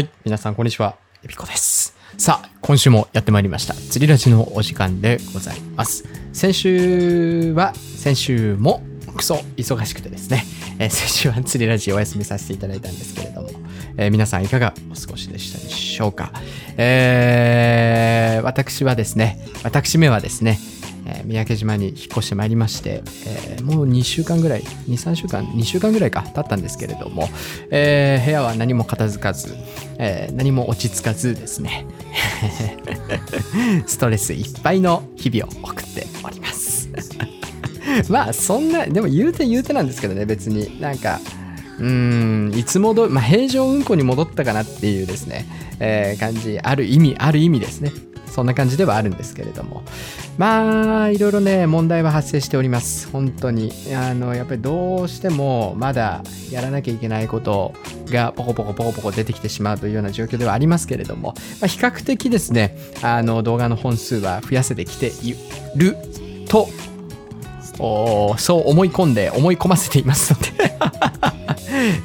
はい、皆さんこんにちは。エビコです。さあ、今週もやってまいりました。釣りラジのお時間でございます。先週は、先週もクソ忙しくてですね、えー先週は釣りラジお休みさせていただいたんですけれども、えー皆さんいかがお過ごしでしたでしょうか。えー私はですね、私めはですね、えー三宅島に引っ越してまいりまして、えーもう2週間ぐらい、2、3週間、2週間ぐらいか経ったんですけれども、えー部屋は何も片付かず、えー何も落ち着かずですね、ストレスいっぱいの日々を送っております。まあそんな、でも言うて言うてなんですけどね、別になんか、うん、いつもどまあ、平常運行に戻ったかなっていうですね、えー感じ、ある意味、ある意味ですね。そんな感じではあるんですけれども。まあ、いろいろね、問題は発生しております。本当に。あの、やっぱりどうしても、まだやらなきゃいけないことがポコポコポコポコ出てきてしまうというような状況ではありますけれども、まあ、比較的ですね、あの、動画の本数は増やせてきていると、そう思い込んで思い込ませていますので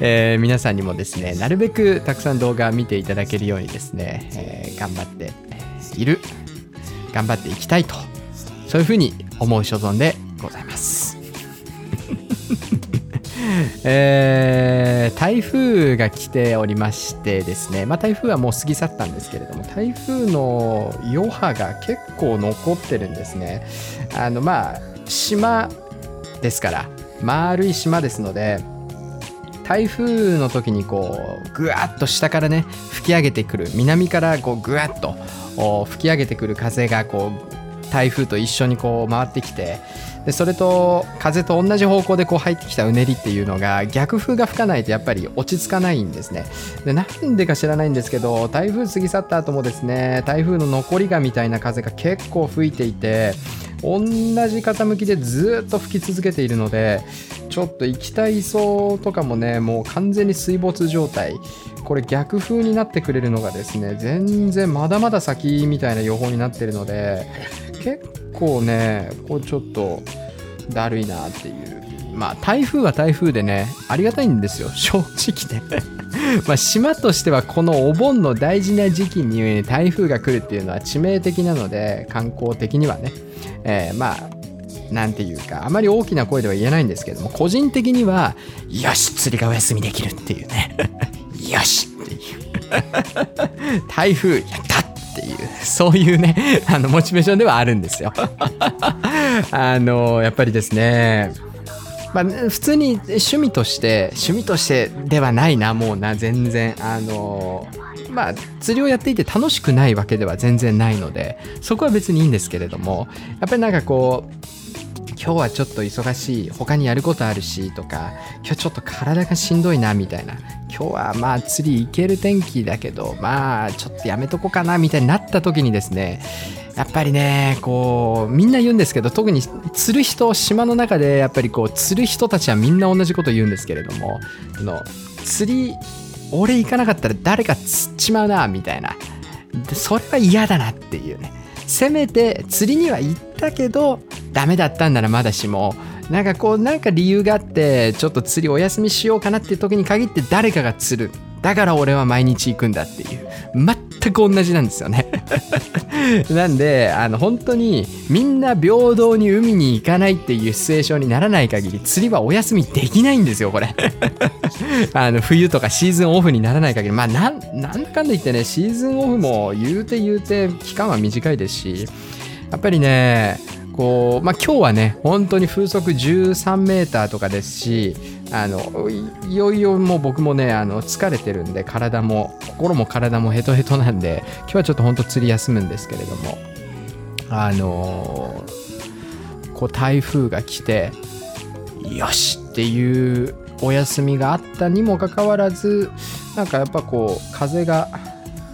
えー皆さんにもですねなるべくたくさん動画を見ていただけるようにですね、えー頑張っている。頑張っていきたいと。そういうふうに思う所存でございます。えー台風が来ておりましてですね、まあ、台風はもう過ぎ去ったんですけれども台風の余波が結構残ってるんですね。あのまあ島ですから丸い島ですので台風の時にこうぐわっと下からね吹き上げてくる南からこうぐわっと吹き上げてくる風がこう台風と一緒にこう回ってきてでそれと風と同じ方向でこう入ってきたうねりっていうのが逆風が吹かないとやっぱり落ち着かないんですね。でなんでか知らないんですけど台風過ぎ去った後もですね台風の残りがみたいな風が結構吹いていて同じ傾きでずっと吹き続けているのでちょっと行きたい磯とかもねもう完全に水没状態。これ逆風になってくれるのがですね全然まだまだ先みたいな予報になってるので結構ねこうちょっとだるいなっていう。まあ台風は台風でねありがたいんですよ。正直ね。まあ島としてはこのお盆の大事な時期に台風が来るっていうのは致命的なので観光的にはね、えーまあなんていうかあまり大きな声では言えないんですけども個人的にはよし釣りがお休みできるっていうね。よしっていう。台風やったていうそういうね あのモチベーションではあるんですよ。あのやっぱりですねまあ、普通に趣味として趣味としてではないなもうな全然あのまあ釣りをやっていて楽しくないわけでは全然ないのでそこは別にいいんですけれどもやっぱりなんかこう今日はちょっと忙しい。他にやることあるしとか今日ちょっと体がしんどいなみたいな。今日はまあ釣り行ける天気だけどまあちょっとやめとこうかなみたいになった時にですねやっぱりねこうみんな言うんですけど特に釣る人島の中でやっぱりこう釣る人たちはみんな同じこと言うんですけれどもあの釣り俺行かなかったら誰か釣っちまうなみたいな。それは嫌だなっていうね。せめて釣りには行ったけどダメだったんならまだしもなんかこうなんか理由があってちょっと釣りお休みしようかなっていう時に限って誰かが釣る。だから俺は毎日行くんだっていう。全く同じなんですよね。なんであの本当にみんな平等に海に行かないっていうシチュエーションにならない限り釣りはお休みできないんですよこれ。あの冬とかシーズンオフにならない限り。まあなんなんだかんだ言ってねシーズンオフも言うて言うて期間は短いですしやっぱりねこうまあ今日はね本当に風速13メーターとかですしあのいよいよもう僕もねあの疲れてるんで体も心も体もヘトヘトなんで今日はちょっと本当釣り休むんですけれどもあのこう台風が来てよしっていうお休みがあったにもかかわらずなんかやっぱこう風が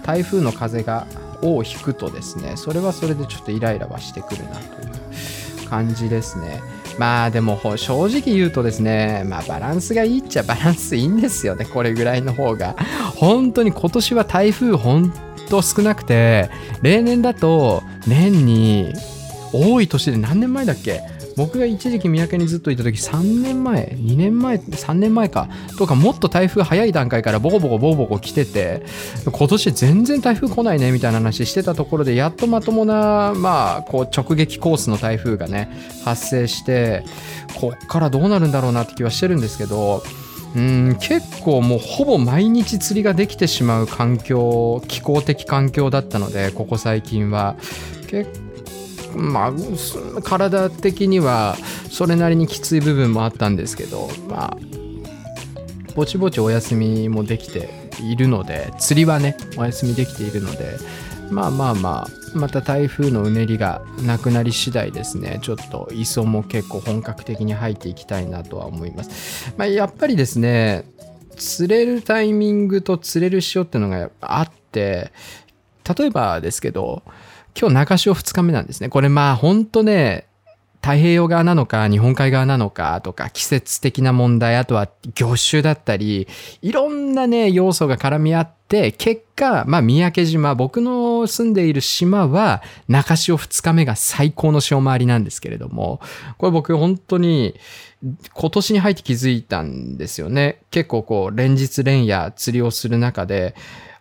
台風の風が尾を引くとですねそれはそれでちょっとイライラはしてくるなという感じですね。まあでも正直言うとですねまあバランスがいいっちゃバランスいいんですよね。これぐらいの方が。本当に今年は台風ほんと少なくて例年だと年に多い年で何年前だっけ？僕が一時期三宅にずっといた時3年前2年前3年前かとかもっと台風早い段階からボコボコボコボコ来てて今年全然台風来ないねみたいな話してたところでやっとまともなまあこう直撃コースの台風がね発生してこっからどうなるんだろうなって気はしてるんですけどうん結構もうほぼ毎日釣りができてしまう環境気候的環境だったのでここ最近は結まあ体的にはそれなりにきつい部分もあったんですけどまあぼちぼちお休みもできているので釣りはねお休みできているのでまあまあまあまた台風のうねりがなくなり次第ですねちょっと磯も結構本格的に入っていきたいなとは思います、まあ、やっぱりですね釣れるタイミングと釣れる潮っていうのがあって例えばですけど今日中潮2日目なんですね。これまあほんとね太平洋側なのか日本海側なのかとか季節的な問題あとは魚種だったりいろんなね要素が絡み合って結果まあ三宅島僕の住んでいる島は中潮2日目が最高の潮回りなんですけれどもこれ僕本当に今年に入って気づいたんですよね。結構こう連日連夜釣りをする中で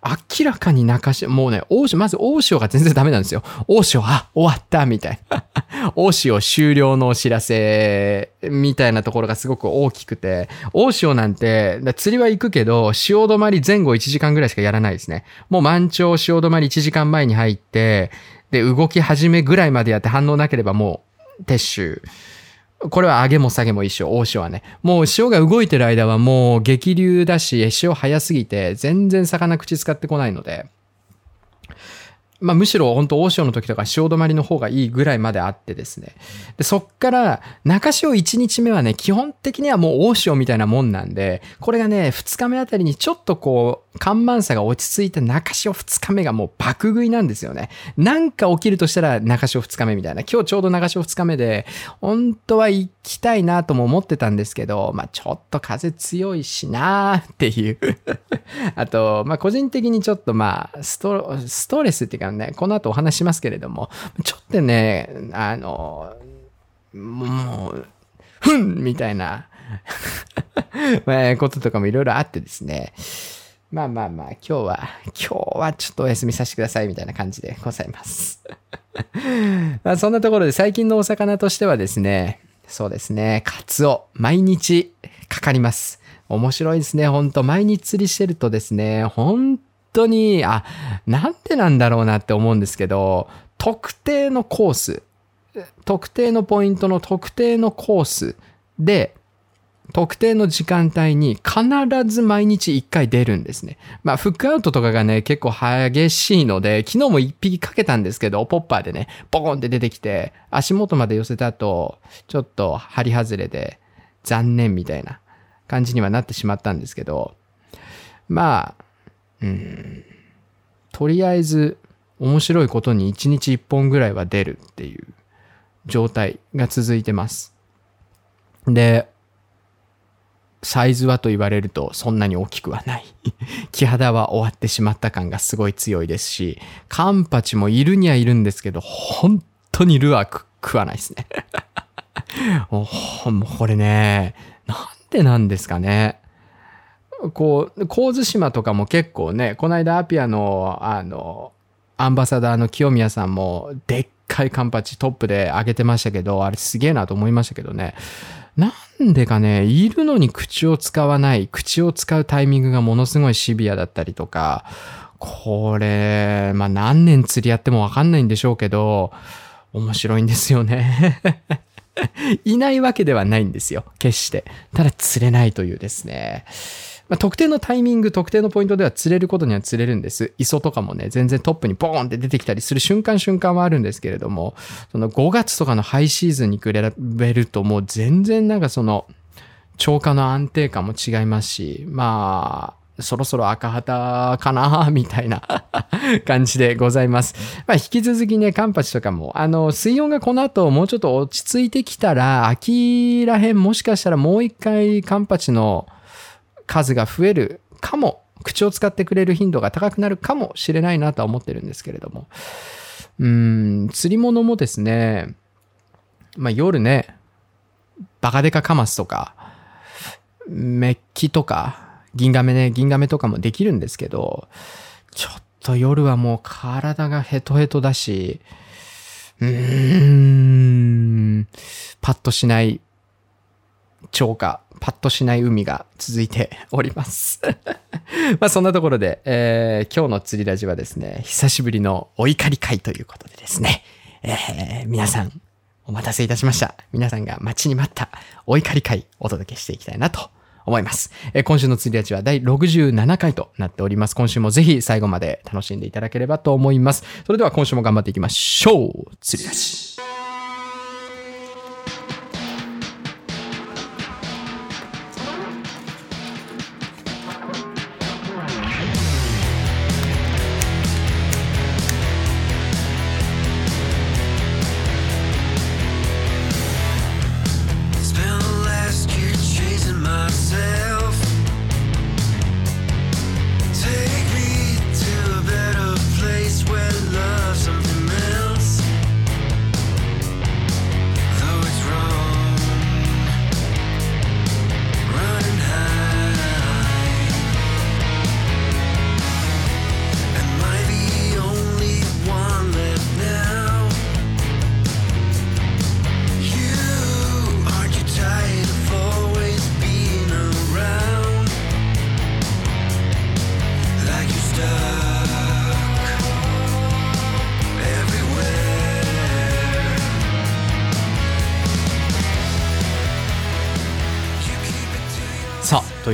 明らかに中潮、もうね、大潮、まず大潮が全然ダメなんですよ。大潮、あ、終わったみたいな。大潮終了のお知らせみたいなところがすごく大きくて、大潮なんて、釣りは行くけど、潮止まり前後1時間ぐらいしかやらないですね。もう満潮潮止まり1時間前に入って、で、動き始めぐらいまでやって反応なければもう、撤収。これは上げも下げも一緒、大潮はね。もう潮が動いてる間はもう激流だし、潮早すぎて全然魚口使ってこないので。まあ、むしろ本当大潮の時とか潮止まりの方がいいぐらいまであってですね。で、そっから中潮1日目はね、基本的にはもう大潮みたいなもんなんで、これがね、2日目あたりにちょっとこう、看板差が落ち着いた中潮2日目がもう爆食いなんですよね。なんか起きるとしたら中潮2日目みたいな。今日ちょうど中潮2日目で、本当は行きたいなとも思ってたんですけど、まあちょっと風強いしなーっていう あと、まあ個人的にちょっとまあスト、ストレスっていうかね、この後お話しますけれども、ちょっとね、あの、もう、ふんみたいな こととかもいろいろあってですね。まあまあまあ、今日は、今日はちょっとお休みさせてくださいみたいな感じでございます まそんなところで最近のお魚としてはですね、そうですね、カツオ、毎日かかります。面白いですね、ほんと。毎日釣りしてるとですね、本当に、あ、なんでなんだろうなって思うんですけど、特定のコース、特定のポイントの特定のコースで、特定の時間帯に必ず毎日1回出るんですね。まあ、フックアウトとかがね、結構激しいので、昨日も1匹かけたんですけど、ポッパーでね、ボコンって出てきて、足元まで寄せた後、ちょっと針外れで残念みたいな感じにはなってしまったんですけど、まあ、うん、とりあえず面白いことに1日1本ぐらいは出るっていう状態が続いてます。で、サイズはと言われるとそんなに大きくはない。木肌は終わってしまった感がすごい強いですし、カンパチもいるにはいるんですけど、本当にルアー食わないですね。もうこれね、なんでなんですかね。こう、神津島とかも結構ね、この間アピアの、あの、アンバサダーの清宮さんも、でっかいカンパチトップで上げてましたけど、あれすげえなと思いましたけどね。なんでかね、いるのに口を使わない、口を使うタイミングがものすごいシビアだったりとか、これ、まあ何年釣り合ってもわかんないんでしょうけど、面白いんですよね いないわけではないんですよ。決して。ただ釣れないというですね。まあ、特定のタイミング、特定のポイントでは釣れることには釣れるんです。磯とかもね、全然トップにボーンって出てきたりする瞬間瞬間はあるんですけれども、その5月とかのハイシーズンに比べるともう全然なんかその、超過の安定感も違いますし、まあ、そろそろ赤旗かなみたいな 感じでございます。まあ、引き続きね、カンパチとかも、あの、水温がこの後もうちょっと落ち着いてきたら、秋らへんもしかしたらもう一回カンパチの数が増えるかも、口を使ってくれる頻度が高くなるかもしれないなとは思ってるんですけれども。うん、釣り物もですね、まあ夜ね、バカデカカマスとか、メッキとか、銀亀ね、銀亀とかもできるんですけど、ちょっと夜はもう体がヘトヘトだし、うーん、パッとしない超過、パッとしない海が続いております。まあそんなところで、えー今日の釣りラジはですね、久しぶりのお怒り会ということでですね、えー皆さんお待たせいたしました。皆さんが待ちに待ったお怒り会お届けしていきたいなと思います。え今週の釣りラジは第67回となっております。今週もぜひ最後まで楽しんでいただければと思います。それでは今週も頑張っていきましょう。釣りラジ。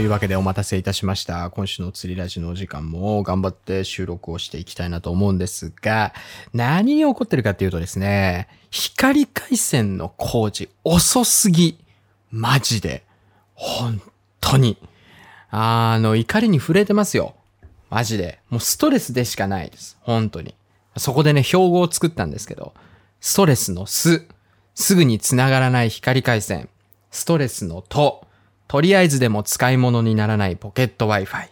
というわけでお待たせいたしました。今週の釣りラジのお時間も頑張って収録をしていきたいなと思うんですが、何に起こってるかっていうとですね、光回線の工事遅すぎ。マジで。本当に。あの、怒りに触れてますよ。マジで。もうストレスでしかないです。本当に。そこでね、標語を作ったんですけど、ストレスのす、すぐに繋がらない光回線。ストレスのと、とりあえずでも使い物にならないポケット Wi-Fi。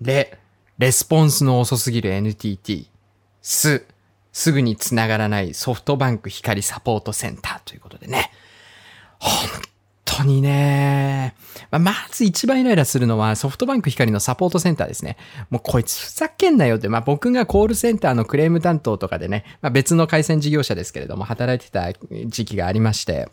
で、レスポンスの遅すぎる NTT。す、すぐに繋がらないソフトバンク光サポートセンターということでね。本当にね、まあ、まず一番イライラするのはソフトバンク光のサポートセンターですね。もうこいつふざけんなよって、まあ、僕がコールセンターのクレーム担当とかでね、まあ、別の回線事業者ですけれども働いてた時期がありまして、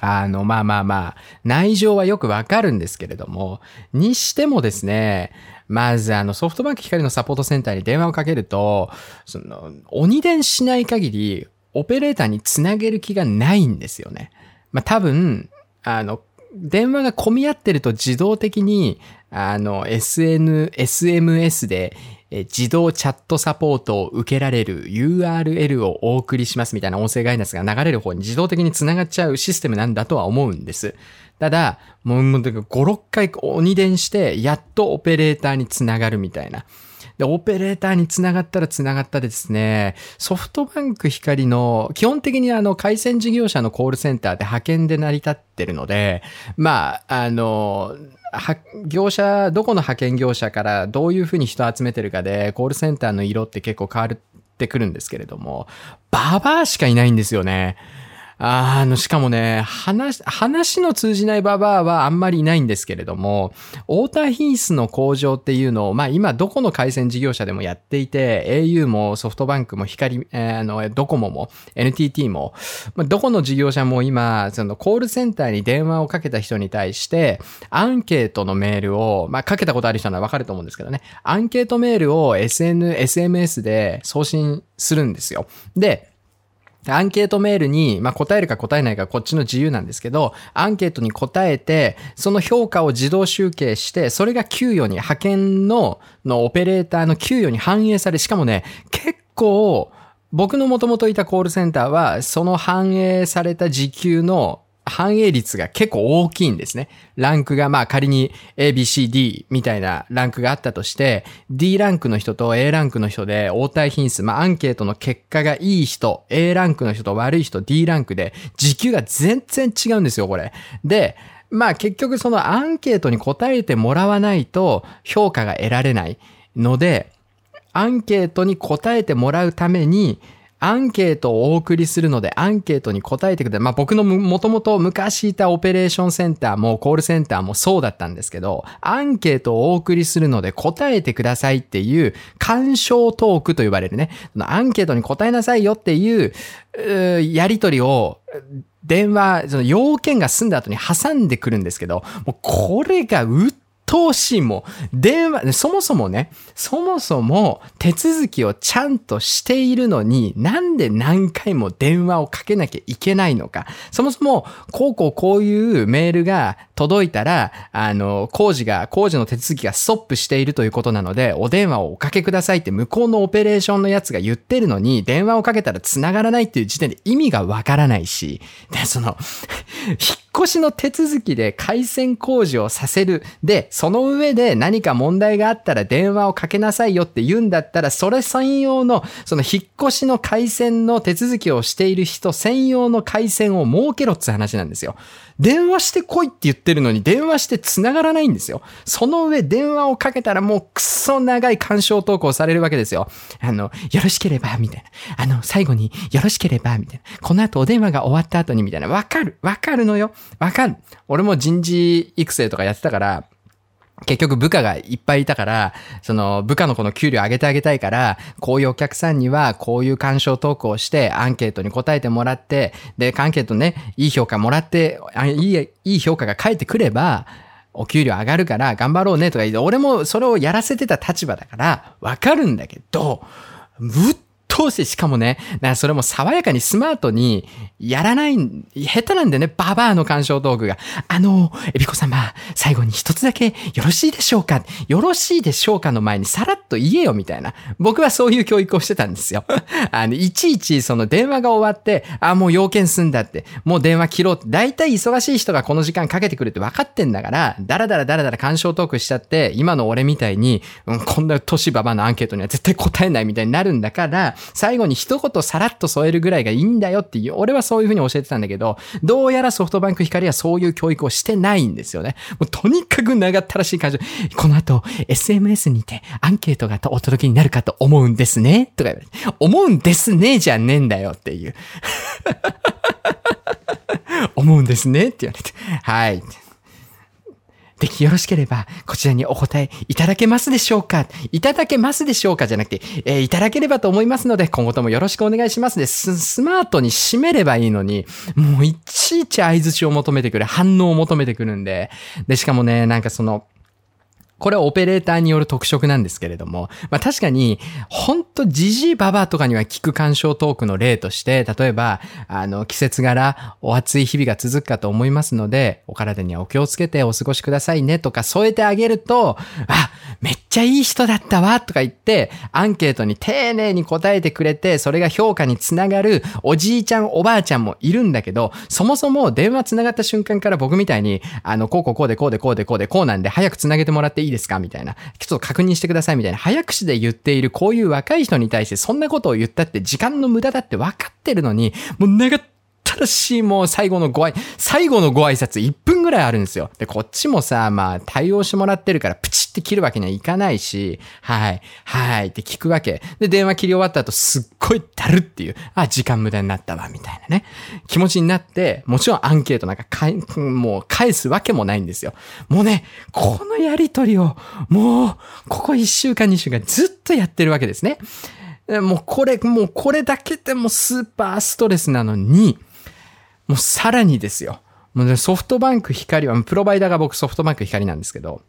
あの、まあまあまあ、内情はよくわかるんですけれども、にしてもですね、まずあのソフトバンク光のサポートセンターに電話をかけると、その、鬼電しない限り、オペレーターにつなげる気がないんですよね。まあ多分、あの、電話が混み合ってると自動的に、あの、SN、SMS で、自動チャットサポートを受けられる URL をお送りしますみたいな音声ガイダンスが流れる方に自動的に繋がっちゃうシステムなんだとは思うんです。ただ、もう、5、6回鬼電して、やっとオペレーターに繋がるみたいな。で、オペレーターに繋がったら繋がったでですね、ソフトバンク光の、基本的にあの、回線事業者のコールセンターで派遣で成り立ってるので、まあ、あの、業者、どこの派遣業者からどういうふうに人を集めてるかで、コールセンターの色って結構変わってくるんですけれども、ババアしかいないんですよね。あの、しかもね、話、話の通じないババアはあんまりいないんですけれども、オーター品質の向上っていうのを、まあ今どこの回線事業者でもやっていて、au もソフトバンクも光、えーあの、ドコモも NTT も、まあ、どこの事業者も今、そのコールセンターに電話をかけた人に対して、アンケートのメールを、まあかけたことある人ならわかると思うんですけどね、アンケートメールを SN、SMS で送信するんですよ。で、アンケートメールに、まあ、答えるか答えないかこっちの自由なんですけど、アンケートに答えて、その評価を自動集計して、それが給与に、派遣の、のオペレーターの給与に反映され、しかもね、結構、僕の元々いたコールセンターは、その反映された時給の反映率が結構大きいんですね。ランクがまあ仮に A, B, C, D みたいなランクがあったとして、D ランクの人と A ランクの人で応対品質、まあアンケートの結果がいい人、A ランクの人と悪い人、D ランクで時給が全然違うんですよ、これ。で、まあ結局そのアンケートに答えてもらわないと評価が得られないので、アンケートに答えてもらうために、アンケートをお送りするので、アンケートに答えてください。まあ僕のもともと昔いたオペレーションセンターもコールセンターもそうだったんですけど、アンケートをお送りするので答えてくださいっていう、干渉トークと呼ばれるね、アンケートに答えなさいよっていう、うやりとりを、電話、その要件が済んだ後に挟んでくるんですけど、もうこれがうっ当心も、電話、そもそもね、そもそも手続きをちゃんとしているのに、なんで何回も電話をかけなきゃいけないのか。そもそも、こうこうこういうメールが届いたら、あの、工事が、工事の手続きがストップしているということなので、お電話をおかけくださいって向こうのオペレーションのやつが言ってるのに、電話をかけたら繋がらないっていう時点で意味がわからないし、で、その、引っ越しの手続きで回線工事をさせる。で、その上で何か問題があったら電話をかけなさいよって言うんだったら、それ専用の、その引っ越しの回線の手続きをしている人専用の回線を設けろって話なんですよ。電話して来いって言ってるのに電話して繋がらないんですよ。その上電話をかけたらもうくそ長い干渉投稿されるわけですよ。あの、よろしければ、みたいな。あの、最後によろしければ、みたいな。この後お電話が終わった後に、みたいな。わかる。わかるのよ。わかる。俺も人事育成とかやってたから、結局部下がいっぱいいたから、その部下の子の給料上げてあげたいから、こういうお客さんにはこういう干渉投稿をして、アンケートに答えてもらって、で、アンケートね、いい評価もらって、あいい、いい評価が返ってくれば、お給料上がるから頑張ろうねとか言って、俺もそれをやらせてた立場だから、わかるんだけど、ぶっ通して、しかもね、なそれも爽やかにスマートにやらない、下手なんだよね、ババアの干渉トークが。あの、エビコ様、最後に一つだけよろしいでしょうか？よろしいでしょうかの前にさらっと言えよ、みたいな。僕はそういう教育をしてたんですよ。あの、いちいちその電話が終わって、あ、もう要件済んだって、もう電話切ろうって、大体忙しい人がこの時間かけてくるって分かってんだから、だらだらだらだら干渉トークしちゃって、今の俺みたいに、うん、こんな年ババアのアンケートには絶対答えないみたいになるんだから、最後に一言さらっと添えるぐらいがいいんだよっていう、俺はそういうふうに教えてたんだけど、どうやらソフトバンク光はそういう教育をしてないんですよね。もうとにかく長ったらしい感じ。この後、SMS にてアンケートがお届けになるかと思うんですね。とか言われて、思うんですねじゃねえんだよっていう。思うんですねって言われて、はい。できよろしければ、こちらにお答えいただけますでしょうか？いただけますでしょうか？じゃなくて、えーいただければと思いますので、今後ともよろしくお願いします。で、ススマートに締めればいいのに、もういちいち相槌を求めてくる、反応を求めてくるんで、で、しかもね、なんかその、これはオペレーターによる特色なんですけれども、まあ確かに、ほんとジジイババアとかには聞く干渉トークの例として、例えば、あの、季節柄、お暑い日々が続くかと思いますので、お体にはお気をつけてお過ごしくださいねとか添えてあげると、あ、めっちゃいい人だったわとか言って、アンケートに丁寧に答えてくれて、それが評価につながるおじいちゃん、おばあちゃんもいるんだけど、そもそも電話つながった瞬間から僕みたいに、あの、こうこうこうでこうでこうでこうでこうなんで、早くつなげてもらっていいですか？みたいな。ちょっと確認してくださいみたいな。早口で言っているこういう若い人に対してそんなことを言ったって時間の無駄だって分かってるのに、もう長ったらしもう最後のご挨、最後のご挨拶1分ぐらいあるんですよ。で、こっちもさ、まあ対応してもらってるからプチって切るわけにはいかないし、はい、はいって聞くわけ。で、電話切り終わった後すっごいだるっていう、あ、時間無駄になったわ、みたいなね。気持ちになって、もちろんアンケートなんかかい、もう返すわけもないんですよ。もうね、このやりとりを、もう、ここ1週間2週間ずっとやってるわけですね。もうこれ、もうこれだけでもスーパーストレスなのに、もうさらにですよ。もうソフトバンク光は、プロバイダーが僕ソフトバンク光なんですけど、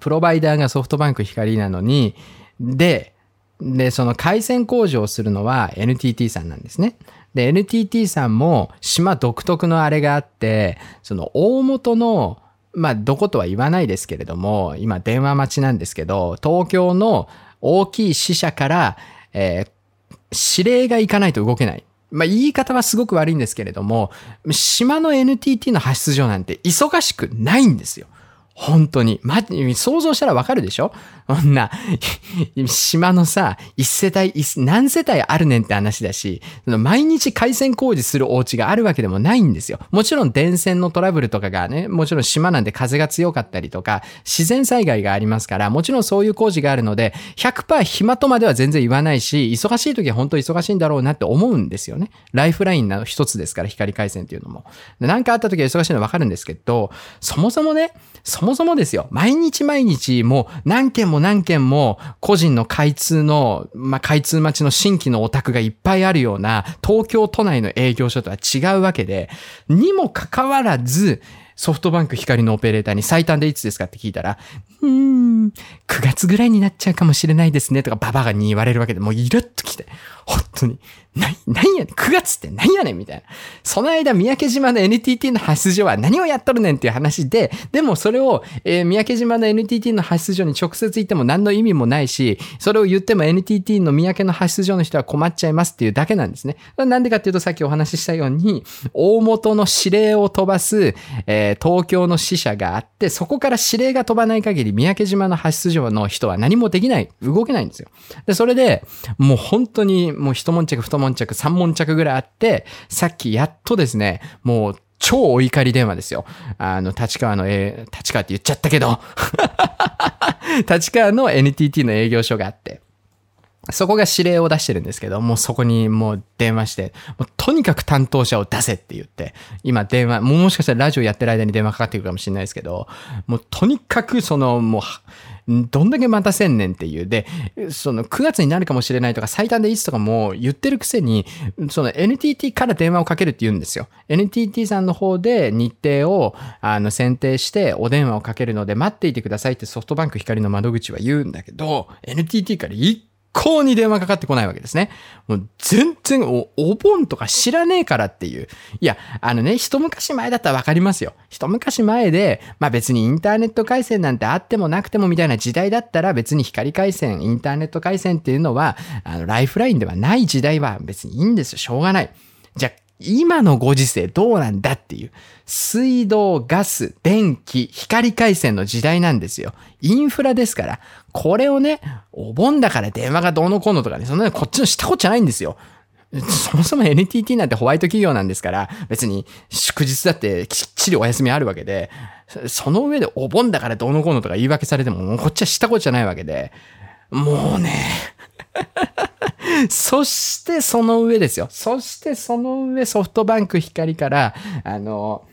プロバイダーがソフトバンク光なのに、で、で、その回線工事をするのは NTT さんなんですね。で、NTT さんも島独特のあれがあって、その大元の、まあ、どことは言わないですけれども、今電話待ちなんですけど、東京の大きい支社から、えー指令が行かないと動けない。まあ、言い方はすごく悪いんですけれども、島の NTT の発出所なんて忙しくないんですよ。本当に。ま、想像したらわかるでしょ？こんな、島のさ、一世帯、何世帯あるねんって話だし、毎日回線工事するお家があるわけでもないんですよ。もちろん電線のトラブルとかがね、もちろん島なんで風が強かったりとか、自然災害がありますから、もちろんそういう工事があるので、100%暇とまでは全然言わないし、忙しい時は本当忙しいんだろうなって思うんですよね。ライフラインの一つですから、光回線っていうのも。でなんかあった時は忙しいのはわかるんですけど、そもそもね、そもそもですよ、毎日毎日もう何件も何件も個人の開通の、まあ、開通待ちの新規のオタクがいっぱいあるような東京都内の営業所とは違うわけで、にもかかわらず、ソフトバンク光のオペレーターに最短でいつですかって聞いたら、うーん、9月ぐらいになっちゃうかもしれないですねとかババアに言われるわけで、もうイラッときて、本当に、な、なんやねん、9月って何やねんみたいな。その間、三宅島の NTT の発出所は何をやっとるねんっていう話で、でもそれを、えー三宅島の NTT の発出所に直接言っても何の意味もないし、それを言っても NTT の三宅の発出所の人は困っちゃいますっていうだけなんですね。なんでかっていうと、さっきお話ししたように、大元の指令を飛ばす、えー東京の支社があって、そこから指令が飛ばない限り、三宅島の発出所の人は何もできない、動けないんですよ。で、それで、もう本当に、もう一悶着、二悶着、三悶着ぐらいあって、さっきやっとですね、もう、超お怒り電話ですよ。あの、立川の、え立川って言っちゃったけど、立川の NTT の営業所があって、そこが指令を出してるんですけど、もうそこにもう電話して、もうとにかく担当者を出せって言って、今電話、もしかしたらラジオやってる間に電話かかってくるかもしれないですけど、もうとにかくその、もう、どんだけ待たせんねんっていう。で、その9月になるかもしれないとか、最短でいつとかも言ってるくせに、その NTT から電話をかけるって言うんですよ。NTT さんの方で日程をあの選定してお電話をかけるので待っていてくださいってソフトバンク光の窓口は言うんだけど、NTT から一向に電話かかってこないわけですね。もう全然お、お盆とか知らねえからっていう。いや、あのね、一昔前だったらわかりますよ。一昔前で、まあ別にインターネット回線なんてあってもなくてもみたいな時代だったら別に光回線、インターネット回線っていうのは、あの、ライフラインではない時代は別にいいんですよ。しょうがない。じゃあ、今のご時世どうなんだっていう。水道、ガス、電気、光回線の時代なんですよ。インフラですから。これをね、お盆だから電話がどうのこうのとかね、そんなのこっちのしたこっちゃないんですよ。そもそも NTT なんてホワイト企業なんですから、別に祝日だってきっちりお休みあるわけで、その上でお盆だからどうのこうのとか言い訳されても、もうこっちはしたこっちゃないわけで、もうね、そしてその上ですよ。そしてその上ソフトバンク光から、あの、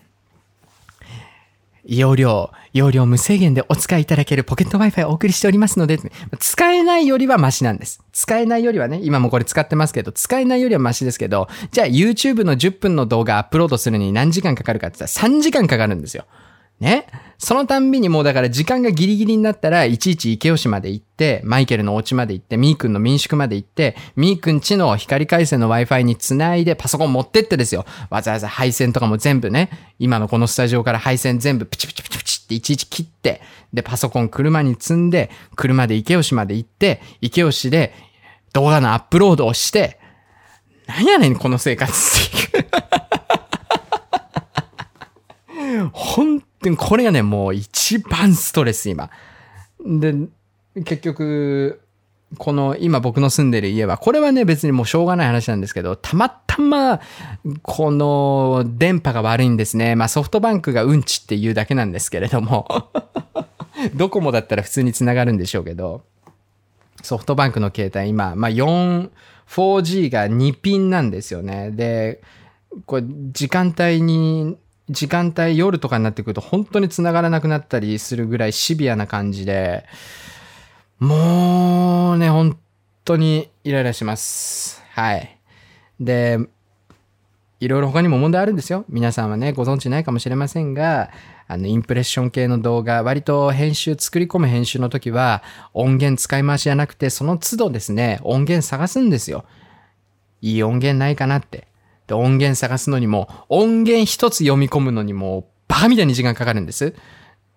容量、容量無制限でお使いいただけるポケット Wi-Fi をお送りしておりますので、使えないよりはマシなんです。使えないよりはね、今もこれ使ってますけど、使えないよりはマシですけど、じゃあ YouTube の10分の動画アップロードするに何時間かかるかって言ったら3時間かかるんですよ。ね。そのたんびにもうだから時間がギリギリになったら、いちいち池吉まで行って、マイケルのお家まで行って、ミー君の民宿まで行って、ミー君家の光回線の Wi-Fi につないでパソコン持ってってですよ。わざわざ配線とかも全部ね、今のこのスタジオから配線全部プチプチプチプチっていちいち切って、で、パソコン車に積んで、車で池吉まで行って、池吉で動画のアップロードをして、なんやねん、この生活っていう。当にこれがね、もう一番ストレス今。で、結局、この今僕の住んでる家は、これはね別にもうしょうがない話なんですけど、たまたまこの電波が悪いんですね。まあソフトバンクがうんちっていうだけなんですけれども、ドコモだったら普通につながるんでしょうけど、ソフトバンクの携帯今、まあ4、4G が2ピンなんですよね。で、これ時間帯に、時間帯夜とかになってくると本当に繋がらなくなったりするぐらいシビアな感じで、もうね、本当にイライラします。はい。で、いろいろ他にも問題あるんですよ。皆さんはね、ご存知ないかもしれませんが、あの、インプレッション系の動画、割と編集、作り込む編集の時は、音源使い回しじゃなくて、その都度ですね、音源探すんですよ。いい音源ないかなって。で、音源探すのにも、音源一つ読み込むのにも、バカみたいに時間かかるんです。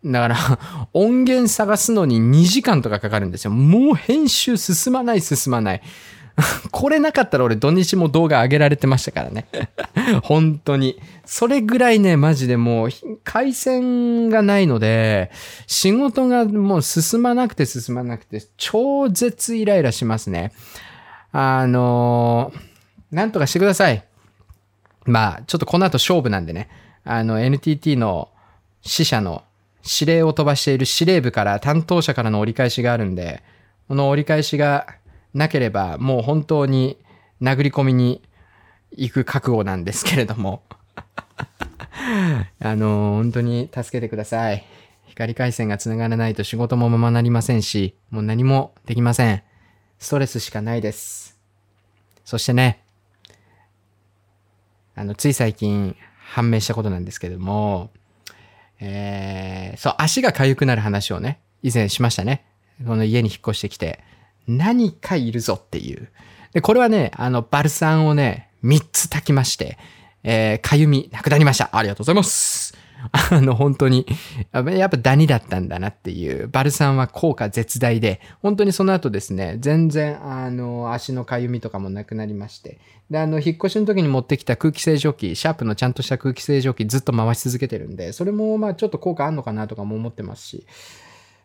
だから、音源探すのに2時間とかかかるんですよ。もう編集進まない進まない。これなかったら俺土日も動画上げられてましたからね。本当に。それぐらいね、マジでもう、回線がないので、仕事がもう進まなくて進まなくて、超絶イライラしますね。あのーなんとかしてください。まあ、ちょっとこの後勝負なんでね。あの、NTT の支社の指令を飛ばしている司令部から担当者からの折り返しがあるんで、この折り返しがなければ、もう本当に殴り込みに行く覚悟なんですけれども。あの、本当に助けてください。光回線が繋がらないと仕事もままなりませんし、もう何もできません。ストレスしかないです。そしてね、あの、つい最近判明したことなんですけども、えー、そう、足が痒くなる話をね、以前しましたね。この家に引っ越してきて、何かいるぞっていう。で、これはね、あの、バルサンをね、3つ炊きまして、えー、かゆみなくなりました。ありがとうございます。あの、本当に、やっぱダニだったんだなっていう、バルサンは効果絶大で、本当にその後ですね、全然、あの、足のかゆみとかもなくなりまして、で、あの、引っ越しの時に持ってきた空気清浄機、シャープのちゃんとした空気清浄機ずっと回し続けてるんで、それもまあちょっと効果あんのかなとかも思ってますし、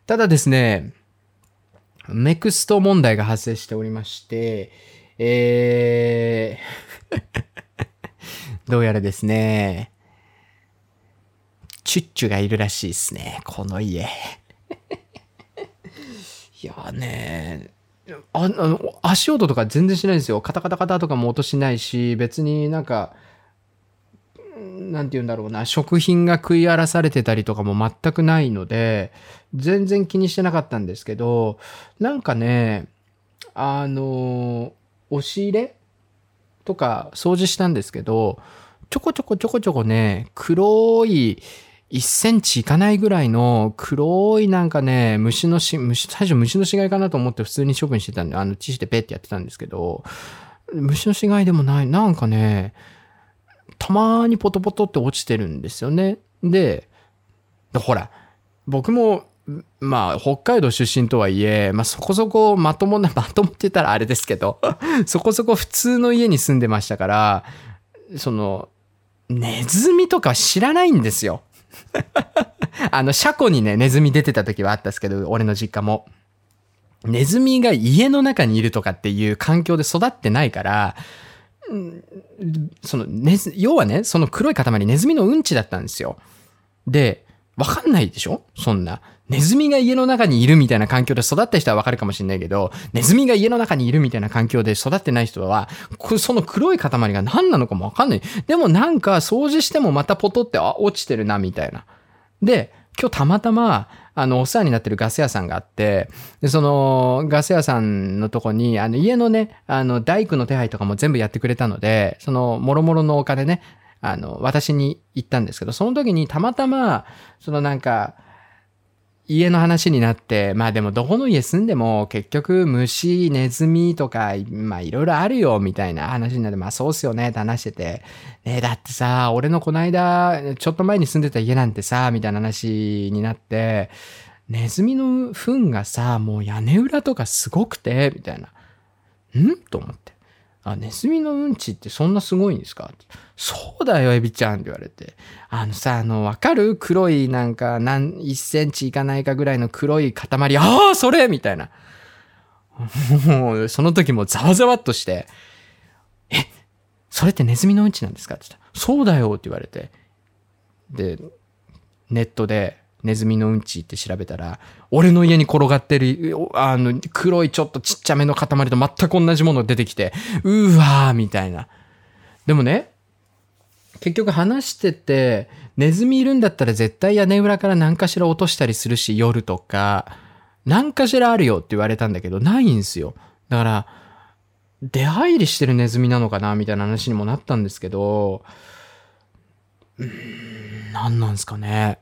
ただですね、ネクスト問題が発生しておりまして、えー、どうやらですね、チュッチュがいるらしいですね、この家。いやねああの、足音とか全然しないんですよ。カタカタカタとかも音しないし、別になんか、なんて言うんだろうな、食品が食い荒らされてたりとかも全くないので、全然気にしてなかったんですけど、なんかね、あの、押し入れとか掃除したんですけど、ちょこちょこちょこちょこね、黒い1センチいかないぐらいの黒いなんかね、虫のし、虫、最初虫の死骸かなと思って普通に処分してたんで、あの、ティッシでペッてやってたんですけど、虫の死骸でもない、なんかね、たまーにポトポトって落ちてるんですよね。で、でほら、僕も、まあ、北海道出身とはいえ、まあ、そこそこまともな、まともって言ったらあれですけど、そこそこ普通の家に住んでましたから、その、ネズミとか知らないんですよ。あの、車庫にね、ネズミ出てた時はあったんですけど、俺の実家も。ネズミが家の中にいるとかっていう環境で育ってないから、そのネズ、要はね、その黒い塊ネズミのうんちだったんですよ。で、わかんないでしょ？そんな。ネズミが家の中にいるみたいな環境で育った人はわかるかもしれないけど、ネズミが家の中にいるみたいな環境で育ってない人は、その黒い塊が何なのかもわかんない。でもなんか掃除してもまたポトって、あ、落ちてるな、みたいな。で、今日たまたま、あの、お世話になってるガス屋さんがあって、で、その、ガス屋さんのとこに、あの、家のね、あの、大工の手配とかも全部やってくれたので、その、もろもろのお金ね、あの、私に行ったんですけど、その時にたまたま、そのなんか、家の話になって、まあでもどこの家住んでも結局虫、ネズミとか、まあいろいろあるよみたいな話になって、まあそうっすよねって話してて、ねえだってさ、俺のこの間、ちょっと前に住んでた家なんてさ、みたいな話になって、ネズミの糞がさ、もう屋根裏とかすごくて、みたいな。ん？と思って。あ、ネズミのうんちってそんなすごいんですかそうだよ、エビちゃんって言われて。あのさ、あの、わかる？黒いなんか、何、1センチいかないかぐらいの黒い塊。ああ、それみたいな。もう、その時もざわざわっとして、え、それってネズミのうんちなんですか？って言ったら、そうだよって言われて。で、ネットでネズミのうんちって調べたら、俺の家に転がってる、あの、黒いちょっとちっちゃめの塊と全く同じもの出てきて、うーわーみたいな。でもね、結局話してて、ネズミいるんだったら絶対屋根裏から何かしら落としたりするし、夜とか、何かしらあるよって言われたんだけど、ないんすよ。だから、出入りしてるネズミなのかなみたいな話にもなったんですけど、うーん、何なんすかね。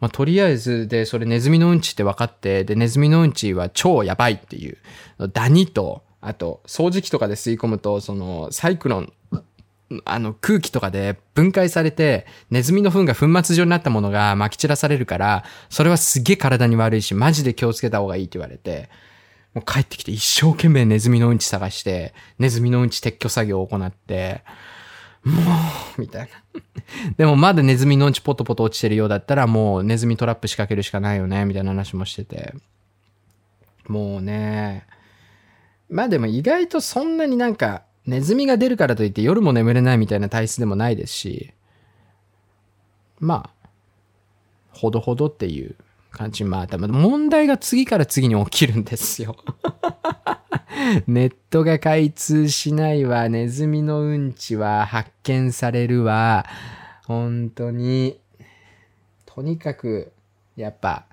まあ、とりあえず、で、それネズミのうんちって分かって、で、ネズミのうんちは超やばいっていう、ダニと、あと、掃除機とかで吸い込むと、その、サイクロン、あの、空気とかで分解されて、ネズミの糞が粉末状になったものが撒き散らされるから、それはすげえ体に悪いし、マジで気をつけた方がいいって言われて、もう帰ってきて一生懸命ネズミのうんち探して、ネズミのうんち撤去作業を行って、もう、みたいな。でもまだネズミのうんちポトポト落ちてるようだったらもうネズミトラップ仕掛けるしかないよね、みたいな話もしてて。もうね、まあでも意外とそんなになんかネズミが出るからといって夜も眠れないみたいな体質でもないですし、まあ、ほどほどっていう感じ。まあ、多分問題が次から次に起きるんですよ。ネットが開通しないわ、ネズミのうんちは発見されるわ、本当に、とにかく、やっぱ、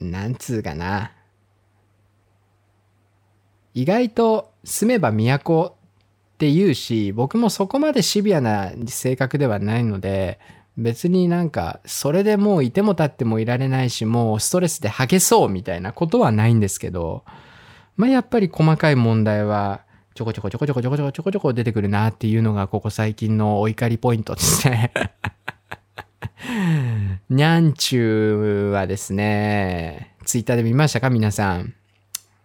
なんつうかな。意外と住めば都って言うし、僕もそこまでシビアな性格ではないので、別になんか、それでもういても立ってもいられないし、もうストレスでハゲそうみたいなことはないんですけど、まあやっぱり細かい問題は、ちょこちょこちょこちょこちょこちょこちょこちょこ出てくるなっていうのが、ここ最近のお怒りポイントですね。にゃんちゅうはですね、ツイッターで見ましたか？皆さん。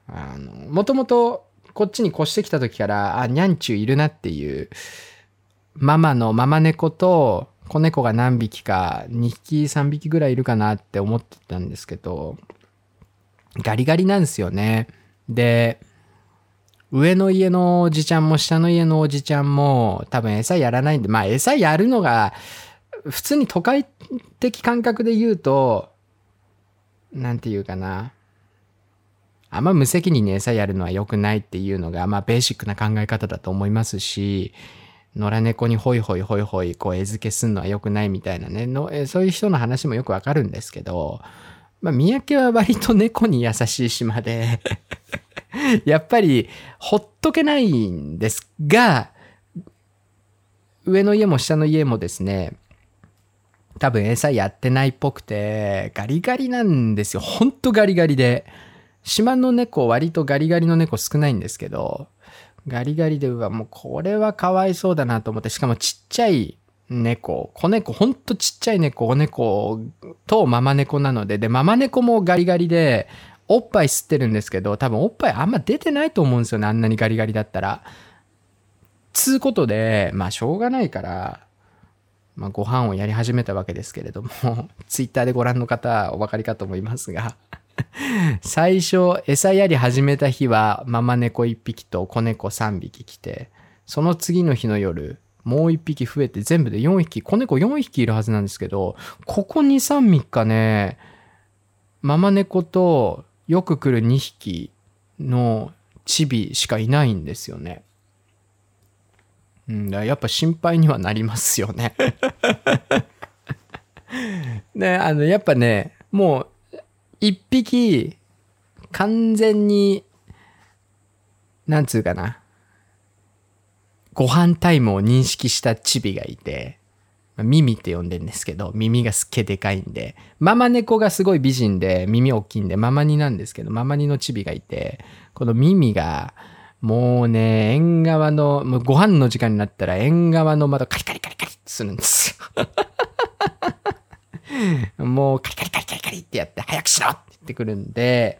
あの、もともとこっちに越してきた時から、あ、にゃんちゅういるなっていう、ママのママ猫と子猫が何匹か、2匹3匹ぐらいいるかなって思ってたんですけど、ガリガリなんですよね。で、上の家のおじちゃんも下の家のおじちゃんも多分餌やらないんで、まあ餌やるのが普通に都会的感覚で言うと、なんていうかな。あんま無責任に餌やるのは良くないっていうのが、まあベーシックな考え方だと思いますし、野良猫にホイホイホイホイこう餌付けすんのは良くないみたいなねの、えそういう人の話もよくわかるんですけど、まあ三宅は割と猫に優しい島で、やっぱりほっとけないんですが、上の家も下の家もですね、多分餌やってないっぽくて、ガリガリなんですよ。ほんとガリガリで。島の猫割とガリガリの猫少ないんですけど、ガリガリで、うわ、もうこれはかわいそうだなと思って、しかもちっちゃい猫、子猫、ほんとちっちゃい猫、子猫とママ猫なので、で、ママ猫もガリガリで、おっぱい吸ってるんですけど、多分おっぱいあんま出てないと思うんですよね、あんなにガリガリだったら。つうことで、まあしょうがないから、まあご飯をやり始めたわけですけれども、ツイッターでご覧の方お分かりかと思いますが、最初餌やり始めた日はママ猫1匹と子猫3匹来て、その次の日の夜、もう1匹増えて全部で4匹、子猫4匹いるはずなんですけど、ここ2、3、3日ね、ママ猫とよく来る2匹のチビしかいないんですよね。うん、だやっぱ心配にはなりますよね。ね、あの、やっぱね、もう、一匹、完全に、なんつうかな、ご飯タイムを認識したチビがいて、耳って呼んでんですけど、耳がすっげでかいんで、ママ猫がすごい美人で、耳大きいんで、ママニなんですけど、ママニのチビがいて、この耳が、もうね、縁側の、もうご飯の時間になったら縁側の窓カリカリカリカリってするんですよ。もうカリカリカリカリカリってやって、早くしろって言ってくるんで、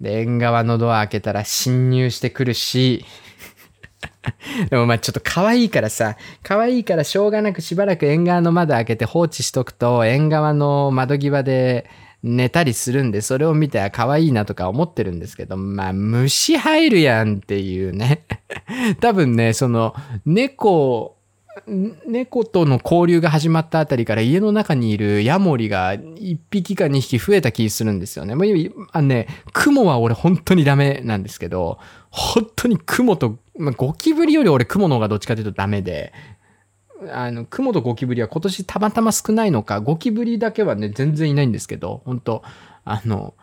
で、縁側のドア開けたら侵入してくるし、でもまあちょっと可愛いからさ、可愛いからしょうがなくしばらく縁側の窓開けて放置しとくと、縁側の窓際で寝たりするんで、それを見て可愛いなとか思ってるんですけど、まあ虫入るやんっていうね。多分ね、その猫、猫との交流が始まったあたりから家の中にいるヤモリが1匹か2匹増えた気するんですよね。もうあね、クモは俺本当にダメなんですけど、本当にクモと、まあ、ゴキブリより俺クモの方がどっちかというとダメで、あの、クモとゴキブリは今年たまたま少ないのか、ゴキブリだけはね、全然いないんですけど、本当あの、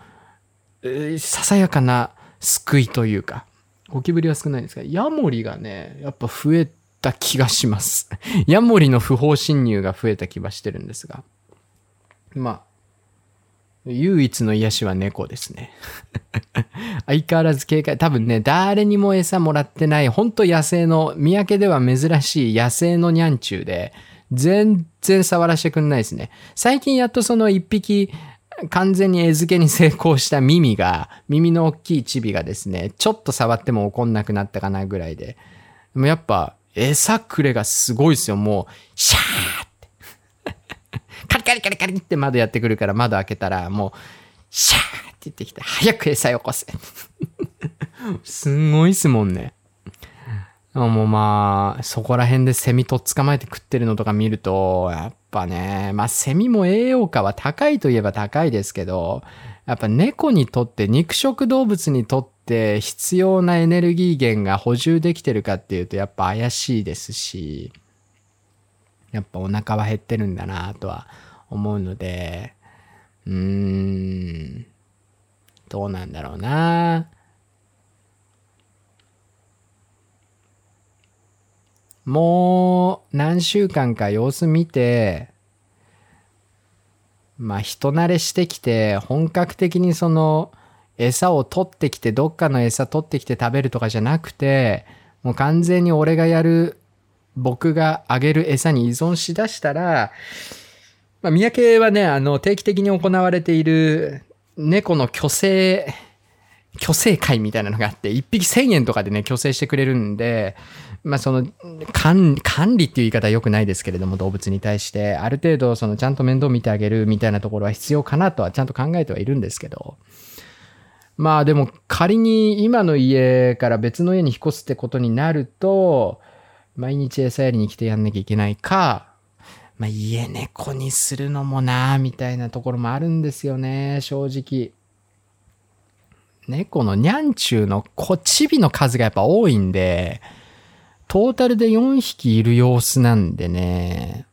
えささやかな救いというか、ゴキブリは少ないんですが、ヤモリがね、やっぱ増えた気がします。ヤモリの不法侵入が増えた気はしてるんですが。まあ、唯一の癒しは猫ですね。相変わらず警戒。多分ね、誰にも餌もらってない、ほんと野生の、三宅では珍しい野生のニャンチューで、全然触らせてくんないですね。最近やっとその一匹、完全に餌付けに成功した耳が、耳の大きいチビがですね、ちょっと触っても怒んなくなったかなぐらいで。でもやっぱ、餌くれがすごいですよ。もう、シャーって。カリカリカリカリって窓やってくるから窓開けたら、もう、シャーって言ってきて、早く餌よこせ。すんごいっすもんね。もうまあ、そこら辺でセミと捕まえて食ってるのとか見ると、やっぱね、まあセミも栄養価は高いといえば高いですけど、やっぱ猫にとって、肉食動物にとって必要なエネルギー源が補充できてるかっていうと、やっぱ怪しいですし、やっぱお腹は減ってるんだなとは思うので、うーん、どうなんだろうな。もう何週間か様子見て、まあ人慣れしてきて、本格的にその餌を取ってきて、どっかの餌取ってきて食べるとかじゃなくて、もう完全に俺がやる、僕があげる餌に依存しだしたら、まあ、三宅はね、あの、定期的に行われている猫の虚勢、虚勢会みたいなのがあって、1匹1000円とかでね、虚勢してくれるんで、まあその管理っていう言い方は良くないですけれども動物に対してある程度そのちゃんと面倒見てあげるみたいなところは必要かなとはちゃんと考えてはいるんですけどまあでも仮に今の家から別の家に引っ越すってことになると毎日餌やりに来てやんなきゃいけないかまあ家猫にするのもなみたいなところもあるんですよね正直。猫のニャンチューのこちびの数がやっぱ多いんで、トータルで4匹いる様子なんでね。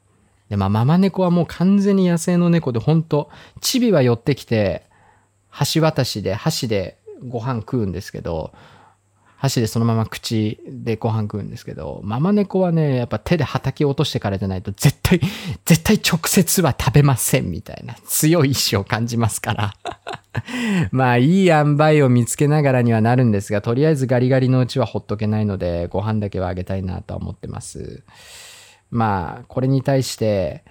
で、まあ、ママ猫はもう完全に野生の猫で、ほんと、チビは寄ってきて、橋渡しで、箸でご飯食うんですけど、箸でそのまま口でご飯食うんですけど、ママ猫はね、やっぱ手で叩き落としてからじゃないと絶対、絶対直接は食べませんみたいな強い意志を感じますから。まあいい塩梅を見つけながらにはなるんですが、とりあえずガリガリのうちはほっとけないので、ご飯だけはあげたいなとは思ってます。まあ、これに対して、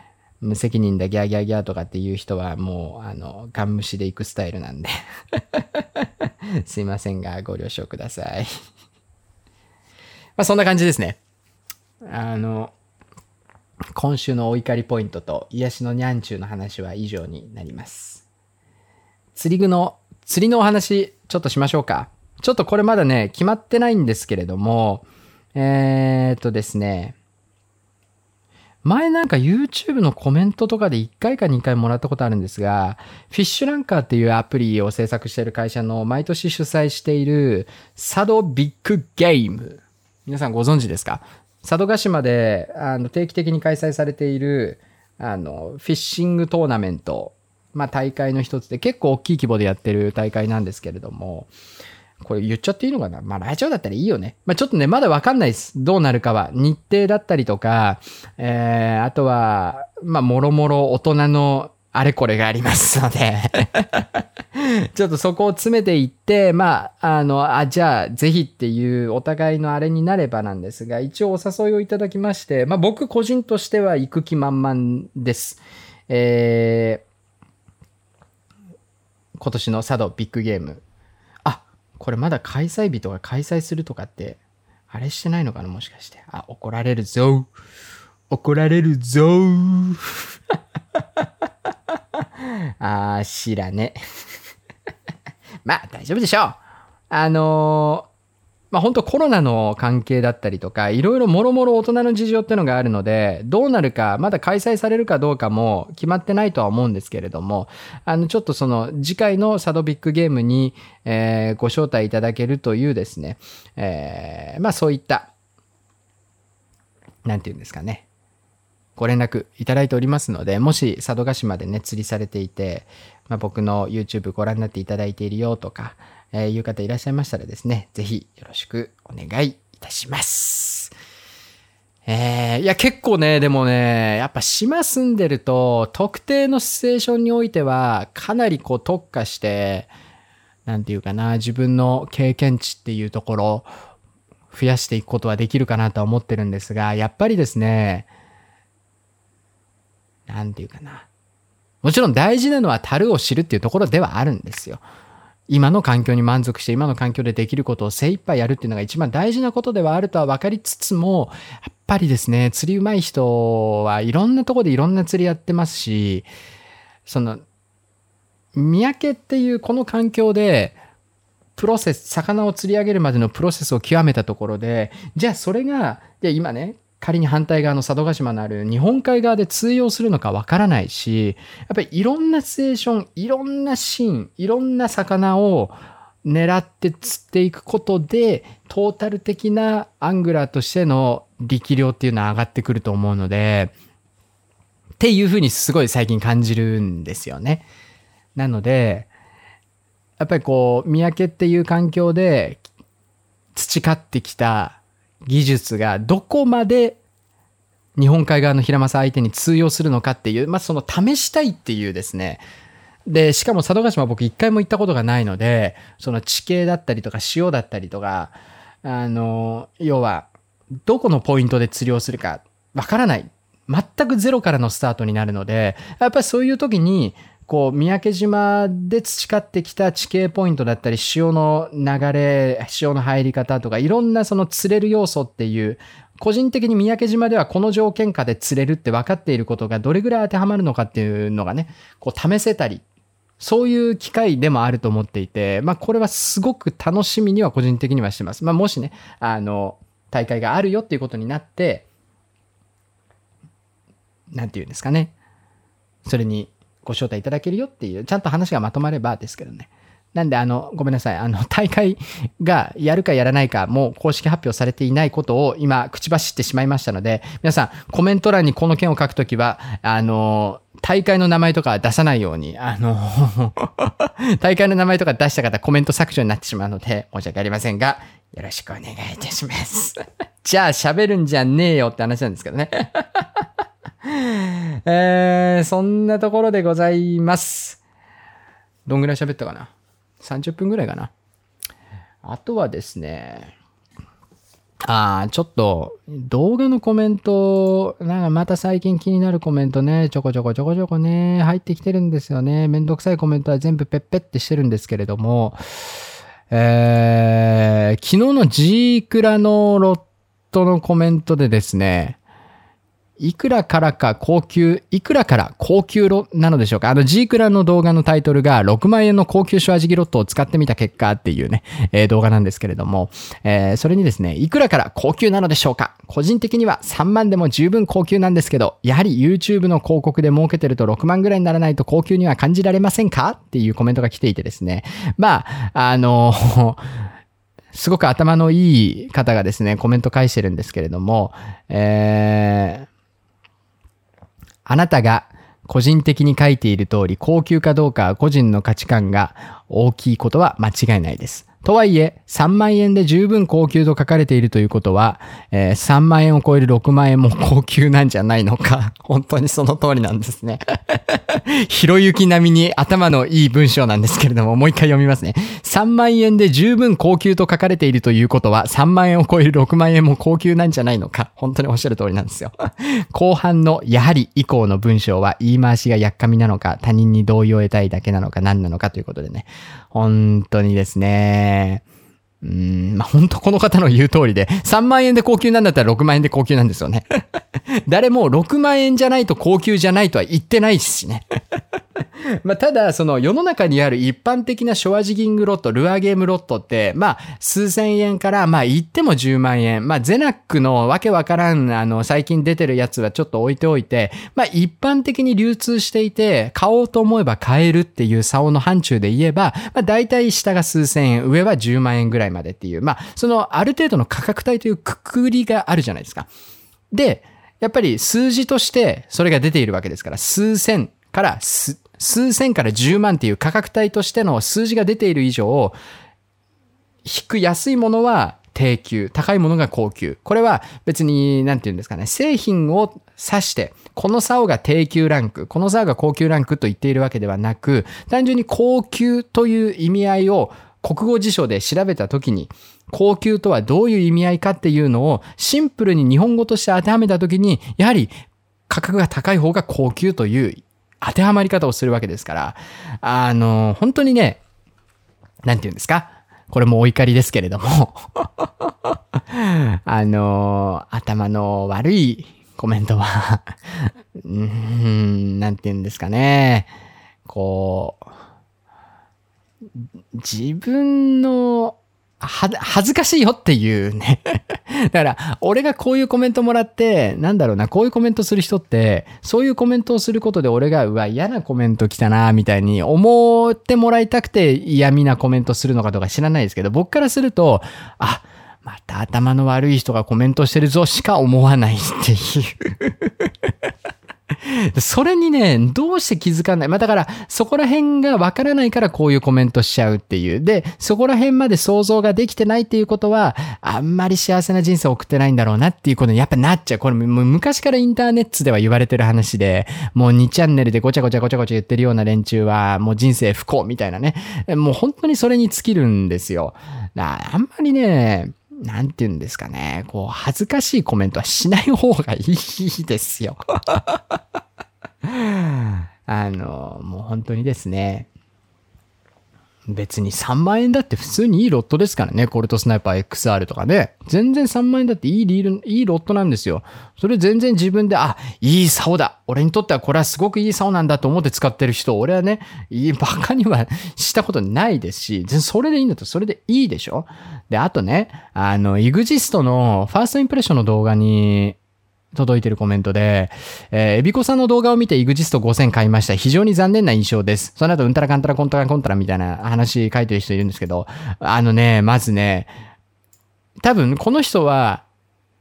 無責任だギャーギャーギャーとかっていう人はもう、あの、ガン無視で行くスタイルなんで。すいませんが、ご了承ください。まあそんな感じですね。あの、今週のお怒りポイントと癒しのニャンチューの話は以上になります。釣り具の、釣りのお話、ちょっとしましょうか。ちょっとこれまだね、決まってないんですけれども、えー、っとですね、前なんか YouTube のコメントとかで1回か2回もらったことあるんですが、フィッシュランカーっていうアプリを制作している会社の毎年主催している佐渡ビッグゲーム。皆さんご存知ですか？佐渡島であの定期的に開催されているあのフィッシングトーナメント、まあ大会の一つで結構大きい規模でやってる大会なんですけれども、これ言っちゃっていいのかな？まあラジオだったらいいよね。まあちょっとね、まだわかんないです。どうなるかは。日程だったりとか、えー、あとは、まあもろもろ大人のあれこれがありますので、ちょっとそこを詰めていって、まあ、あの、あ、じゃあぜひっていうお互いのあれになればなんですが、一応お誘いをいただきまして、まあ僕個人としては行く気満々です。えー、今年の佐渡ビッグゲーム。これまだ開催日とか開催するとかって、あれしてないのかな？もしかして。あ、怒られるぞ。怒られるぞ。あー、知らね。まあ、大丈夫でしょう。あのーまあ本当コロナの関係だったりとか、いろいろもろもろ大人の事情ってのがあるので、どうなるか、まだ開催されるかどうかも決まってないとは思うんですけれども、あの、ちょっとその次回のサドビックゲームに、えーご招待いただけるというですね、えーまあそういった、なんていうんですかね、ご連絡いただいておりますので、もし佐渡島でね、釣りされていて、まあ、僕の YouTube ご覧になっていただいているよとか、えーいう方いらっしゃいましたらですね、ぜひよろしくお願いいたします。えーいや、結構ね、でもね、やっぱ島住んでると、特定のシチュエーションにおいては、かなりこう特化して、なんていうかな、自分の経験値っていうところ、増やしていくことはできるかなとは思ってるんですが、やっぱりですね、なんていうかな。もちろん大事なのは樽を知るっていうところではあるんですよ。今の環境に満足して今の環境でできることを精一杯やるっていうのが一番大事なことではあるとは分かりつつも、やっぱりですね、釣り上手い人はいろんなとこでいろんな釣りやってますし、その、三宅っていうこの環境で、プロセス、魚を釣り上げるまでのプロセスを極めたところで、じゃあそれが、いや今ね、仮に反対側の佐渡島のある日本海側で通用するのかわからないし、やっぱりいろんなシチュエーション、いろんなシーン、いろんな魚を狙って釣っていくことで、トータル的なアングラーとしての力量っていうのは上がってくると思うので、っていうふうにすごい最近感じるんですよね。なので、やっぱりこう、三宅っていう環境で培ってきた技術がどこまで日本海側の平正相手に通用するのかっていう、まあ、その試したいっていうですね。で、しかも佐渡島僕一回も行ったことがないので、その地形だったりとか潮だったりとか、あの、要は、どこのポイントで釣りをするかわからない。全くゼロからのスタートになるので、やっぱりそういう時に、こう、三宅島で培ってきた地形ポイントだったり、潮の流れ、潮の入り方とか、いろんなその釣れる要素っていう、個人的に三宅島ではこの条件下で釣れるって分かっていることがどれぐらい当てはまるのかっていうのがね、こう試せたり、そういう機会でもあると思っていて、まあこれはすごく楽しみには個人的にはしてます。まあもしね、あの、大会があるよっていうことになって、なんていうんですかね。それにご招待いただけるよっていう、ちゃんと話がまとまればですけどね。なんで、あの、ごめんなさい。あの、大会がやるかやらないか、もう公式発表されていないことを今、口走ってしまいましたので、皆さん、コメント欄にこの件を書くときは、あの、大会の名前とか出さないように、あの、大会の名前とか出した方、コメント削除になってしまうので、申し訳ありませんが、よろしくお願いいたします。じゃあ、喋るんじゃねえよって話なんですけどね。えー、そんなところでございます。どんぐらい喋ったかな ?30 分ぐらいかな。あとはですね、ああ、ちょっと動画のコメント、なんかまた最近気になるコメントね、ちょこちょこちょこちょこね、入ってきてるんですよね。めんどくさいコメントは全部ペッペってしてるんですけれども、えー、昨日の G クラのロットのコメントでですね、いくらからか高級、いくらから高級ロなのでしょうか？あの G クラの動画のタイトルが6万円の高級シュワジギロットを使ってみた結果っていうね、えー動画なんですけれども、えーそれにですね、いくらから高級なのでしょうか？個人的には3万でも十分高級なんですけど、やはり YouTube の広告で儲けてると6万ぐらいにならないと高級には感じられませんか？っていうコメントが来ていてですね。まあ、あの、すごく頭のいい方がですね、コメント返してるんですけれども、えーあなたが個人的に書いている通り高級かどうかは個人の価値観が大きいことは間違いないです。とはいえ、3万円で十分高級と書かれているということは、えー3万円を超える6万円も高級なんじゃないのか。本当にその通りなんですね。ひろゆき並みに頭のいい文章なんですけれども、もう一回読みますね。3万円で十分高級と書かれているということは、3万円を超える6万円も高級なんじゃないのか。本当におっしゃる通りなんですよ。後半の、やはり以降の文章は言い回しがやっかみなのか、他人に同意を得たいだけなのか、何なのかということでね。本当にですね。うん、まあ、本当この方の言う通りで、3万円で高級なんだったら6万円で高級なんですよね。誰も6万円じゃないと高級じゃないとは言ってないしね。まあ、ただ、その世の中にある一般的なショアジギングロット、ルアーゲームロットって、まあ、数千円から、まあ、言っても10万円。まあ、ゼナックのわけわからん、あの、最近出てるやつはちょっと置いておいて、まあ、一般的に流通していて、買おうと思えば買えるっていう竿の範疇で言えば、まあ、大体下が数千円、上は10万円ぐらいまでっていう、まあ、その、ある程度の価格帯というくくりがあるじゃないですか。で、やっぱり数字としてそれが出ているわけですから、数千から数数千から10万っていう価格帯としての数字が出ている以上、引く安いものは低級、高いものが高級。これは別に、なんて言うんですかね、製品を指して、この竿が低級ランク、この竿が高級ランクと言っているわけではなく、単純に高級という意味合いを国語辞書で調べたときに、高級とはどういう意味合いかっていうのをシンプルに日本語として当てはめたときに、やはり価格が高い方が高級という当てはまり方をするわけですから、あの、本当にね、なんて言うんですか？これもお怒りですけれども、あの、頭の悪いコメントは、うーん、なんて言うんですかね、こう、自分の、は、恥ずかしいよっていうね。だから、俺がこういうコメントもらって、なんだろうな、こういうコメントする人って、そういうコメントをすることで俺が、うわ、嫌なコメント来たな、みたいに思ってもらいたくて嫌味なコメントするのかとか知らないですけど、僕からすると、あ、また頭の悪い人がコメントしてるぞしか思わないっていう。それにね、どうして気づかない？まあだから、そこら辺がわからないからこういうコメントしちゃうっていう。で、そこら辺まで想像ができてないっていうことは、あんまり幸せな人生を送ってないんだろうなっていうことにやっぱなっちゃう。これも昔からインターネットでは言われてる話で、もう2チャンネルでごちゃごちゃごちゃごちゃ言ってるような連中は、もう人生不幸みたいなね。もう本当にそれに尽きるんですよ。あんまりね、なんて言うんですかね。こう、恥ずかしいコメントはしない方がいいですよ。あの、もう本当にですね。別に3万円だって普通にいいロットですからね。コルトスナイパー XR とかね。全然3万円だっていいリール、いいロットなんですよ。それ全然自分で、あ、いい竿だ。俺にとってはこれはすごくいい竿なんだと思って使ってる人、俺はね、いいバカにはしたことないですし、それでいいんだったらそれでいいでしょで、あとね、あの、イグジストのファーストインプレッションの動画に、届いてるコメントで、えー、エビコさんの動画を見て EXIST 5000買いました。非常に残念な印象です。その後、うんたらかんたらコンタラコンタラみたいな話書いてる人いるんですけど、あのね、まずね、多分この人は、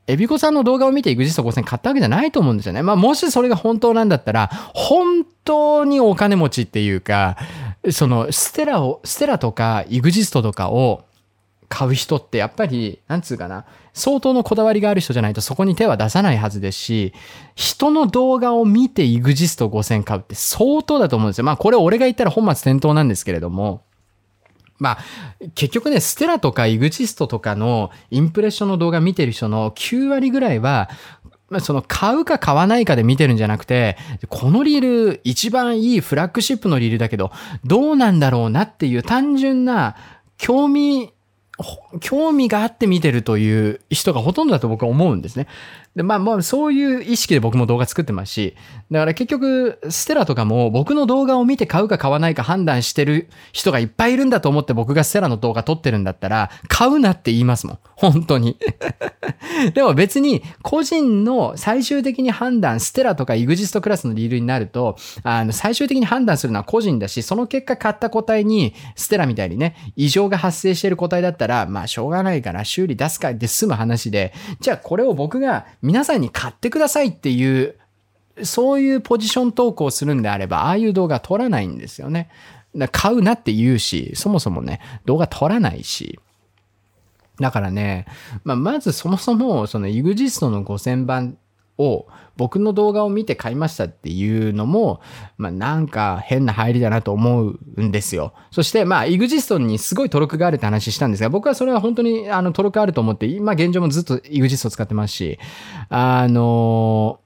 エビコさんの動画を見て EXIST 5000買ったわけじゃないと思うんですよね。まあ、もしそれが本当なんだったら、本当にお金持ちっていうか、その、ステラを、ステラとか EXIST とかを、買う人ってやっぱり、なんつうかな、相当のこだわりがある人じゃないとそこに手は出さないはずですし、人の動画を見て EXIST 5000買うって相当だと思うんですよ。まあこれ俺が言ったら本末転倒なんですけれども、まあ、結局ね、ステラとか EXIST とかのインプレッションの動画見てる人の9割ぐらいは、その買うか買わないかで見てるんじゃなくて、このリール一番いいフラッグシップのリールだけど、どうなんだろうなっていう単純な興味興味があって見てるという人がほとんどだと僕は思うんですね。で、まあまあそういう意識で僕も動画作ってますし、だから結局、ステラとかも僕の動画を見て買うか買わないか判断してる人がいっぱいいるんだと思って僕がステラの動画撮ってるんだったら、買うなって言いますもん。本当に。でも別に個人の最終的に判断、ステラとかイグジストクラスのリールになると、あの、最終的に判断するのは個人だし、その結果買った個体に、ステラみたいにね、異常が発生してる個体だったら、まあしょうがないから修理出すかで済む話で、じゃあこれを僕が皆さんに買ってくださいっていう、そういうポジション投稿するんであれば、ああいう動画撮らないんですよね。だ買うなって言うし、そもそもね、動画撮らないし。だからね、まあ、まずそもそも、その EXIST の5000番を僕の動画を見て買いましたっていうのも、まあ、なんか変な入りだなと思うんですよ。そして、まあ、イグジストンにすごい登録があるって話したんですが、僕はそれは本当にあの登録あると思って、今現状もずっとイグジスト使ってますし、あの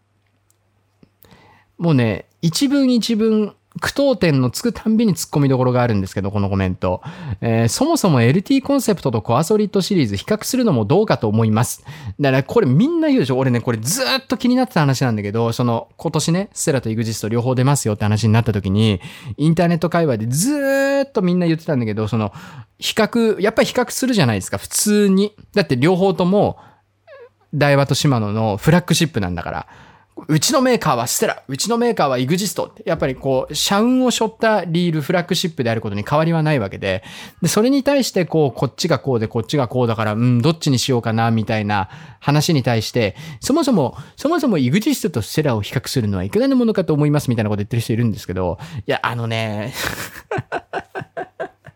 もうね、一文一文、句読点のつくたんびに突っ込みどころがあるんですけど、このコメント。えーそもそも LT コンセプトとコアソリッドシリーズ比較するのもどうかと思います。だからこれみんな言うでしょ俺ね、これずっと気になってた話なんだけど、その今年ね、ステラと EXIST 両方出ますよって話になった時に、インターネット界隈でずっとみんな言ってたんだけど、その、比較、やっぱり比較するじゃないですか、普通に。だって両方とも、大和とシマノのフラッグシップなんだから。うちのメーカーはステラ、うちのメーカーは EXIST って、やっぱりこう、社運を背負ったリール、フラッグシップであることに変わりはないわけで、で、それに対してこう、こっちがこうで、こっちがこうだから、うん、どっちにしようかな、みたいな話に対して、そもそも、そもそも EXIST とステラを比較するのはいかがなものかと思います、みたいなこと言ってる人いるんですけど、いや、あのね、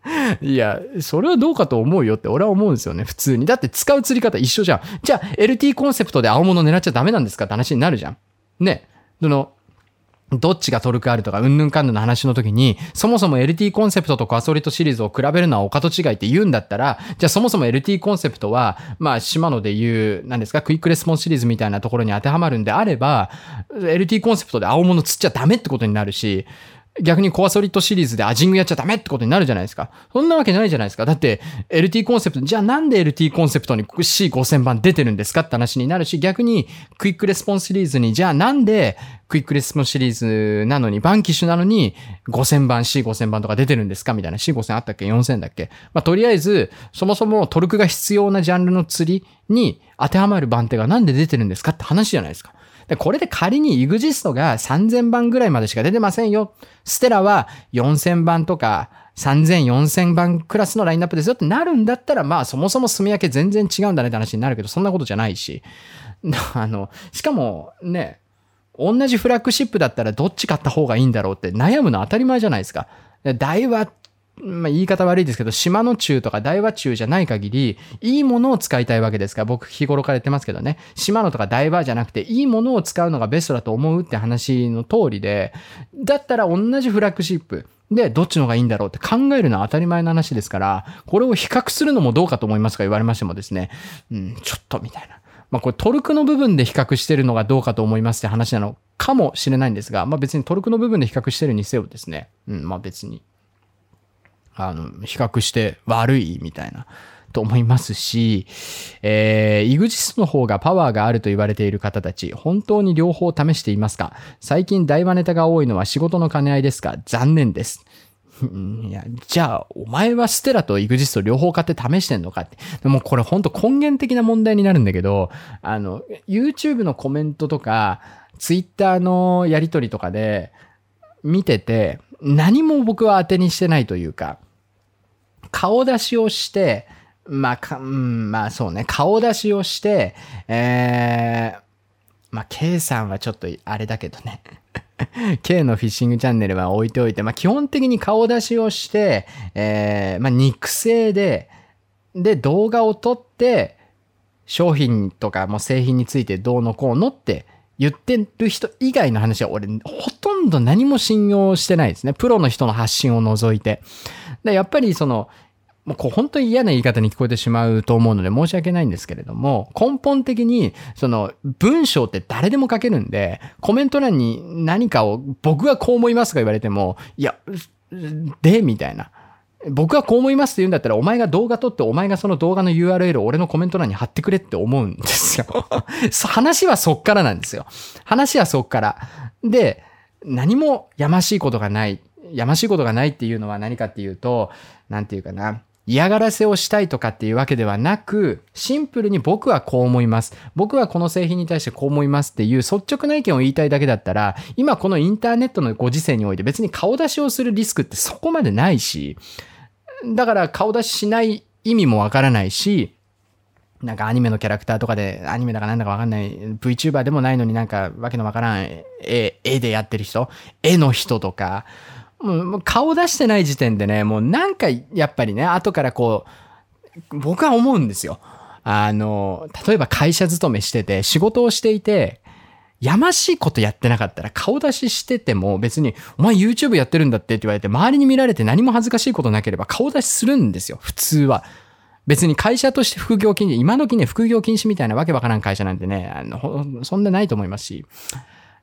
いや、それはどうかと思うよって俺は思うんですよね、普通に。だって使う釣り方一緒じゃん。じゃあ、LT コンセプトで青物狙っちゃダメなんですかって話になるじゃん。ね。その、どっちがトルクあるとか、うんぬんかんぬんの話の時に、そもそも LT コンセプトとコアソリッドシリーズを比べるのはお門違いって言うんだったら、じゃあそもそも LT コンセプトは、まあ、シマノで言う、何ですか、クイックレスポンスシリーズみたいなところに当てはまるんであれば、LT コンセプトで青物釣っちゃダメってことになるし、逆にコアソリッドシリーズでアジングやっちゃダメってことになるじゃないですか。そんなわけないじゃないですか。だって LT コンセプト、じゃあなんで LT コンセプトに C5000 番出てるんですかって話になるし、逆にクイックレスポンスシリーズに、じゃあなんでクイックレスポンスシリーズなのに、バンキッシュなのに5000番、C5000 番とか出てるんですか？みたいな。C5000 あったっけ ?4000 だっけ？まあ、とりあえず、そもそもトルクが必要なジャンルの釣りに当てはまる番手がなんで出てるんですかって話じゃないですか。で、これで仮に EXIST が3000番ぐらいまでしか出てませんよ。ステラは4000番とか3000、4000番クラスのラインナップですよってなるんだったら、まあそもそも住み分け全然違うんだねって話になるけど、そんなことじゃないし。あの、しかもね、同じフラッグシップだったらどっち買った方がいいんだろうって悩むの当たり前じゃないですか。大和まあ、言い方悪いですけど、島の中とか大和中じゃない限り、いいものを使いたいわけですから、僕日頃から言ってますけどね、島のとか大和じゃなくて、いいものを使うのがベストだと思うって話の通りで、だったら同じフラッグシップ、で、どっちの方がいいんだろうって考えるのは当たり前の話ですから、これを比較するのもどうかと思いますか言われましてもですね、うん、ちょっとみたいな。まあこれトルクの部分で比較してるのがどうかと思いますって話なのかもしれないんですが、まあ別にトルクの部分で比較してるにせよですね、うん、まあ別に。あの、比較して悪いみたいな。と思いますし、えー、イグジスの方がパワーがあると言われている方たち、本当に両方試していますか？最近大話ネタが多いのは仕事の兼ね合いですか？残念です。いや、じゃあ、お前はステラとイグジスト両方買って試してんのか？って。でもこれ本当根源的な問題になるんだけど、あの、YouTube のコメントとか、Twitter のやりとりとかで見てて、何も僕は当てにしてないというか、顔出しをして、まあ、か、うん、まあそうね、顔出しをして、えー、まあ、K さんはちょっとあれだけどね。K のフィッシングチャンネルは置いておいて、まあ、基本的に顔出しをして、えー、まあ、肉声で、で、動画を撮って、商品とかも製品についてどうのこうのって言ってる人以外の話は俺、ほとんど何も信用してないですね。プロの人の発信を除いて。で、やっぱりその、もうこう本当に嫌な言い方に聞こえてしまうと思うので申し訳ないんですけれども、根本的にその文章って誰でも書けるんで、コメント欄に何かを僕はこう思いますとか言われても、いや、で、みたいな。僕はこう思いますって言うんだったら、お前が動画撮って、お前がその動画の URL を俺のコメント欄に貼ってくれって思うんですよ。話はそっからなんですよ。話はそっから。で、何もやましいことがない。やましいことがないっていうのは何かっていうと、なんていうかな。嫌がらせをしたいとかっていうわけではなく、シンプルに僕はこう思います。僕はこの製品に対してこう思いますっていう率直な意見を言いたいだけだったら、今このインターネットのご時世において別に顔出しをするリスクってそこまでないし、だから顔出ししない意味もわからないし、なんかアニメのキャラクターとかで、アニメだかなんだかわかんない、VTuber でもないのになんかわけのわからん絵、絵でやってる人、絵の人とか、もう顔出してない時点でね、もうなんかやっぱりね、後からこう、僕は思うんですよ。あの、例えば会社勤めしてて、仕事をしていて、やましいことやってなかったら顔出ししてても別に、お前 YouTube やってるんだってって言われて、周りに見られて何も恥ずかしいことなければ顔出しするんですよ、普通は。別に会社として副業禁止、今時ね、副業禁止みたいなわけわからん会社なんてね、あの、そんなないと思いますし、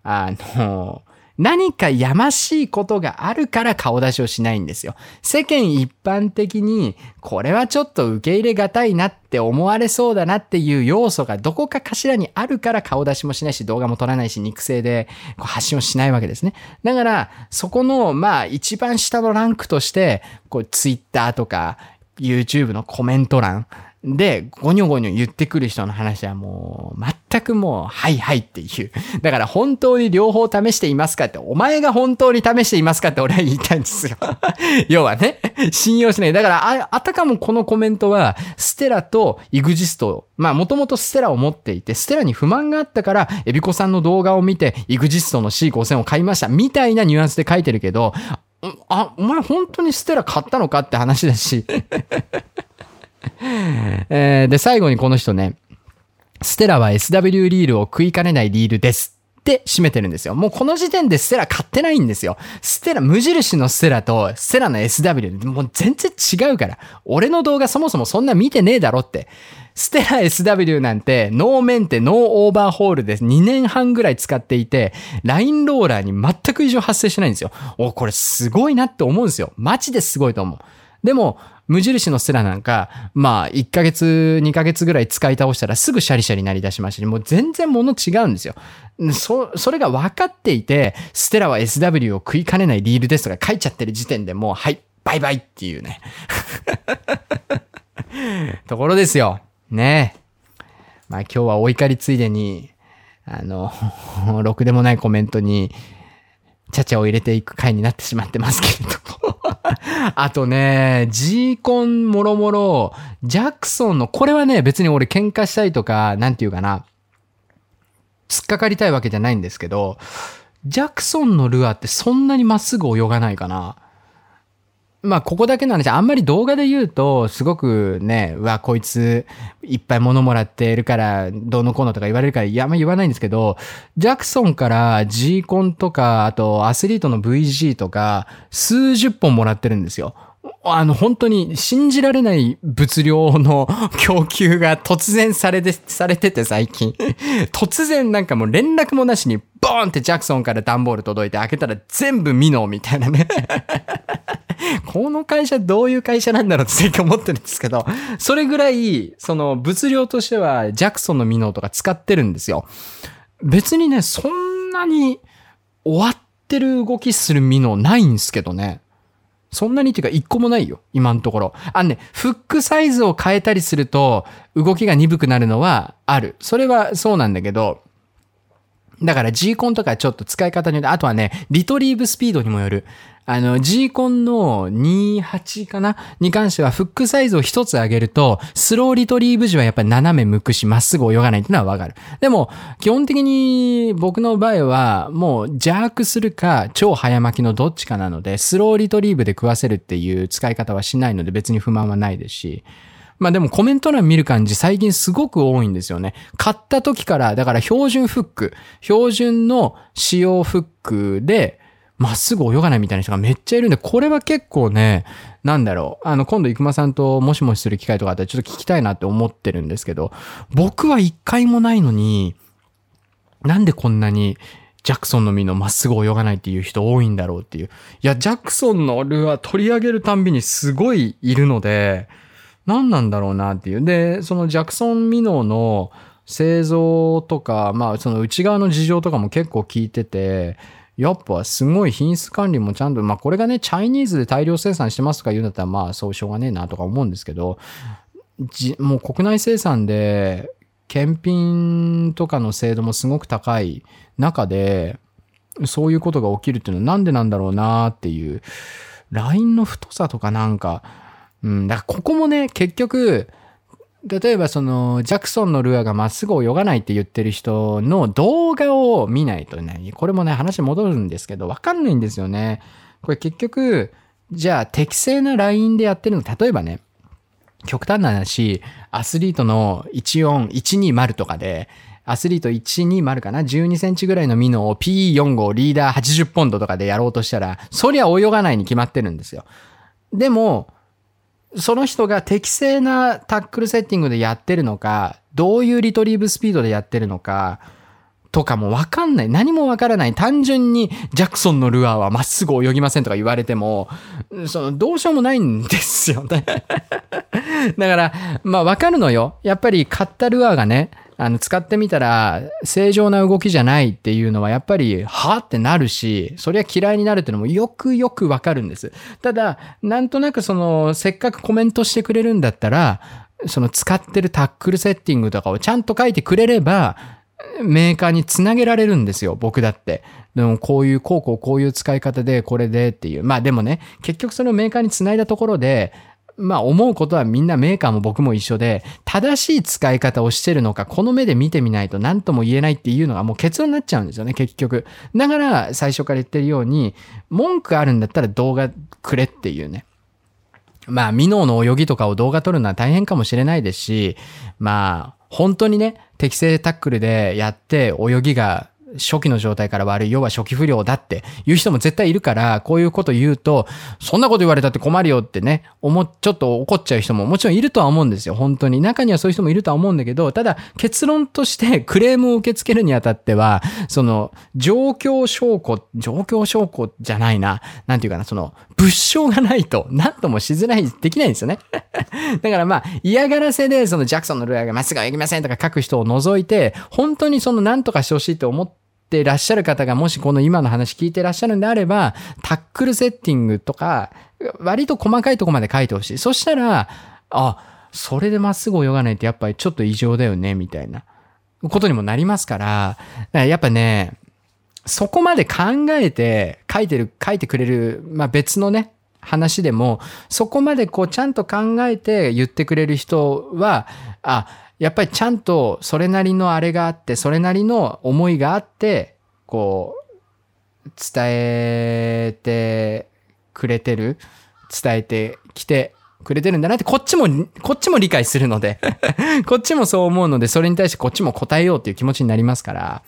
あの、何かやましいことがあるから顔出しをしないんですよ。世間一般的に、これはちょっと受け入れがたいなって思われそうだなっていう要素がどこかかしらにあるから顔出しもしないし、動画も撮らないし、肉声で発信をしないわけですね。だから、そこの、まあ、一番下のランクとして、こう、ツイッターとか、YouTube のコメント欄、で、ゴニョゴニョ言ってくる人の話はもう、全くもう、はいはいっていう。だから本当に両方試していますかって、お前が本当に試していますかって俺は言いたいんですよ。要はね、信用しない。だから、あ、あたかもこのコメントは、ステラとイグジスト、まあもともとステラを持っていて、ステラに不満があったから、エビコさんの動画を見て、イグジストの C5000 を買いました。みたいなニュアンスで書いてるけど、あ、お前本当にステラ買ったのかって話だし。えー、で、最後にこの人ね、ステラは SW リールを食いかねないリールです。って締めてるんですよ。もうこの時点でステラ買ってないんですよ。ステラ、無印のステラとステラの SW、もう全然違うから。俺の動画そもそもそんな見てねえだろって。ステラ SW なんてノーメンテノーオーバーホールで2年半ぐらい使っていて、ラインローラーに全く異常発生しないんですよ。お、これすごいなって思うんですよ。マジですごいと思う。でも、無印のステラなんか、まあ、1ヶ月、2ヶ月ぐらい使い倒したらすぐシャリシャリなり出しましたし、もう全然物違うんですよ。そ、それが分かっていて、ステラは SW を食いかねないリールですとか書いちゃってる時点でもう、はい、バイバイっていうね。ところですよ。ねまあ今日はお怒りついでに、あの、ろくでもないコメントに、ちゃちゃを入れていく回になってしまってますけれど。あとね、G コンもろもろ、ジャクソンの、これはね、別に俺喧嘩したいとか、なんていうかな、突っかかりたいわけじゃないんですけど、ジャクソンのルアーってそんなにまっすぐ泳がないかな。まあ、ここだけの話、あんまり動画で言うと、すごくね、うわ、こいつ、いっぱい物もらってるから、どうのこうのとか言われるから、いや、あんま言わないんですけど、ジャクソンから G コンとか、あとアスリートの VG とか、数十本もらってるんですよ。あの、本当に信じられない物量の 供給が突然されて、されてて最近。突然なんかもう連絡もなしに、ボーンってジャクソンから段ボール届いて開けたら全部ミノみたいなね。この会社どういう会社なんだろうって最近思ってるんですけど、それぐらい、その物量としてはジャクソンのミノーとか使ってるんですよ。別にね、そんなに終わってる動きするミノないんですけどね。そんなにっていうか一個もないよ。今のところ。あのね、フックサイズを変えたりすると動きが鈍くなるのはある。それはそうなんだけど、だから G コンとかちょっと使い方によって、あとはね、リトリーブスピードにもよる。あの、G コンの28かな？に関しては、フックサイズを一つ上げると、スローリトリーブ時はやっぱり斜め向くし、まっすぐ泳がないっていうのはわかる。でも、基本的に僕の場合は、もう、ジャークするか、超早巻きのどっちかなので、スローリトリーブで食わせるっていう使い方はしないので、別に不満はないですし、まあでもコメント欄見る感じ最近すごく多いんですよね。買った時から、だから標準フック、標準の使用フックで、まっすぐ泳がないみたいな人がめっちゃいるんで、これは結構ね、なんだろう。あの、今度、生駒さんともしもしする機会とかあったらちょっと聞きたいなって思ってるんですけど、僕は一回もないのに、なんでこんなに、ジャクソンの実のまっすぐ泳がないっていう人多いんだろうっていう。いや、ジャクソンのルアー取り上げるたんびにすごいいるので、何なんだろうなっていう。で、そのジャクソンミノーの製造とか、まあその内側の事情とかも結構聞いてて、やっぱすごい品質管理もちゃんと、まあこれがね、チャイニーズで大量生産してますとか言うんだったら、まあそうしょうがねえなとか思うんですけど、もう国内生産で、検品とかの精度もすごく高い中で、そういうことが起きるっていうのはなんでなんだろうなっていう、ラインの太さとかなんか、うん、だからここもね、結局、例えばその、ジャクソンのルアーがまっすぐ泳がないって言ってる人の動画を見ないとね、これもね、話戻るんですけど、わかんないんですよね。これ結局、じゃあ適正なラインでやってるの、例えばね、極端な話、アスリートの14、120とかで、アスリート120かな ?12 センチぐらいのミノを P45 リーダー80ポンドとかでやろうとしたら、そりゃ泳がないに決まってるんですよ。でも、その人が適正なタックルセッティングでやってるのか、どういうリトリーブスピードでやってるのか、とかもわかんない。何もわからない。単純にジャクソンのルアーはまっすぐ泳ぎませんとか言われても、その、どうしようもないんですよね。だから、まあわかるのよ。やっぱり買ったルアーがね、あの、使ってみたら、正常な動きじゃないっていうのは、やっぱり、はってなるし、それは嫌いになるっていうのもよくよくわかるんです。ただ、なんとなくその、せっかくコメントしてくれるんだったら、その使ってるタックルセッティングとかをちゃんと書いてくれれば、メーカーにつなげられるんですよ、僕だって。でも、こういう、こうこうこういう使い方で、これでっていう。まあでもね、結局そのメーカーにつないだところで、まあ思うことはみんなメーカーも僕も一緒で、正しい使い方をしてるのか、この目で見てみないと何とも言えないっていうのがもう結論になっちゃうんですよね、結局。だから最初から言ってるように、文句あるんだったら動画くれっていうね。まあ、ミノーの泳ぎとかを動画撮るのは大変かもしれないですし、まあ、本当にね、適正タックルでやって泳ぎが初期の状態から悪い、要は初期不良だっていう人も絶対いるから、こういうこと言うと、そんなこと言われたって困るよってね、思っ、ちょっと怒っちゃう人ももちろんいるとは思うんですよ、本当に。中にはそういう人もいるとは思うんだけど、ただ結論として クレームを受け付けるにあたっては、その、状況証拠、状況証拠じゃないな、なんていうかな、その、物証がないと、なんともしづらい、できないんですよね。だからまあ、嫌がらせで、そのジャクソンのルアーがまっすぐはいきませんとか書く人を除いて、本当にその何とかしてほしいと思ってってらっしゃる方が、もしこの今の話聞いてらっしゃるんであれば、タックルセッティングとか、割と細かいとこまで書いてほしい。そしたら、あ、それでまっすぐ泳がないとやっぱりちょっと異常だよね、みたいなことにもなりますから、からやっぱね、そこまで考えて書いてる、書いてくれる、まあ別のね、話でも、そこまでこうちゃんと考えて言ってくれる人は、あ、やっぱりちゃんとそれなりのあれがあって、それなりの思いがあって、こう、伝えてくれてる、伝えてきてくれてるんだなって、こっちも、こっちも理解するので、こっちもそう思うので、それに対してこっちも答えようっていう気持ちになりますから、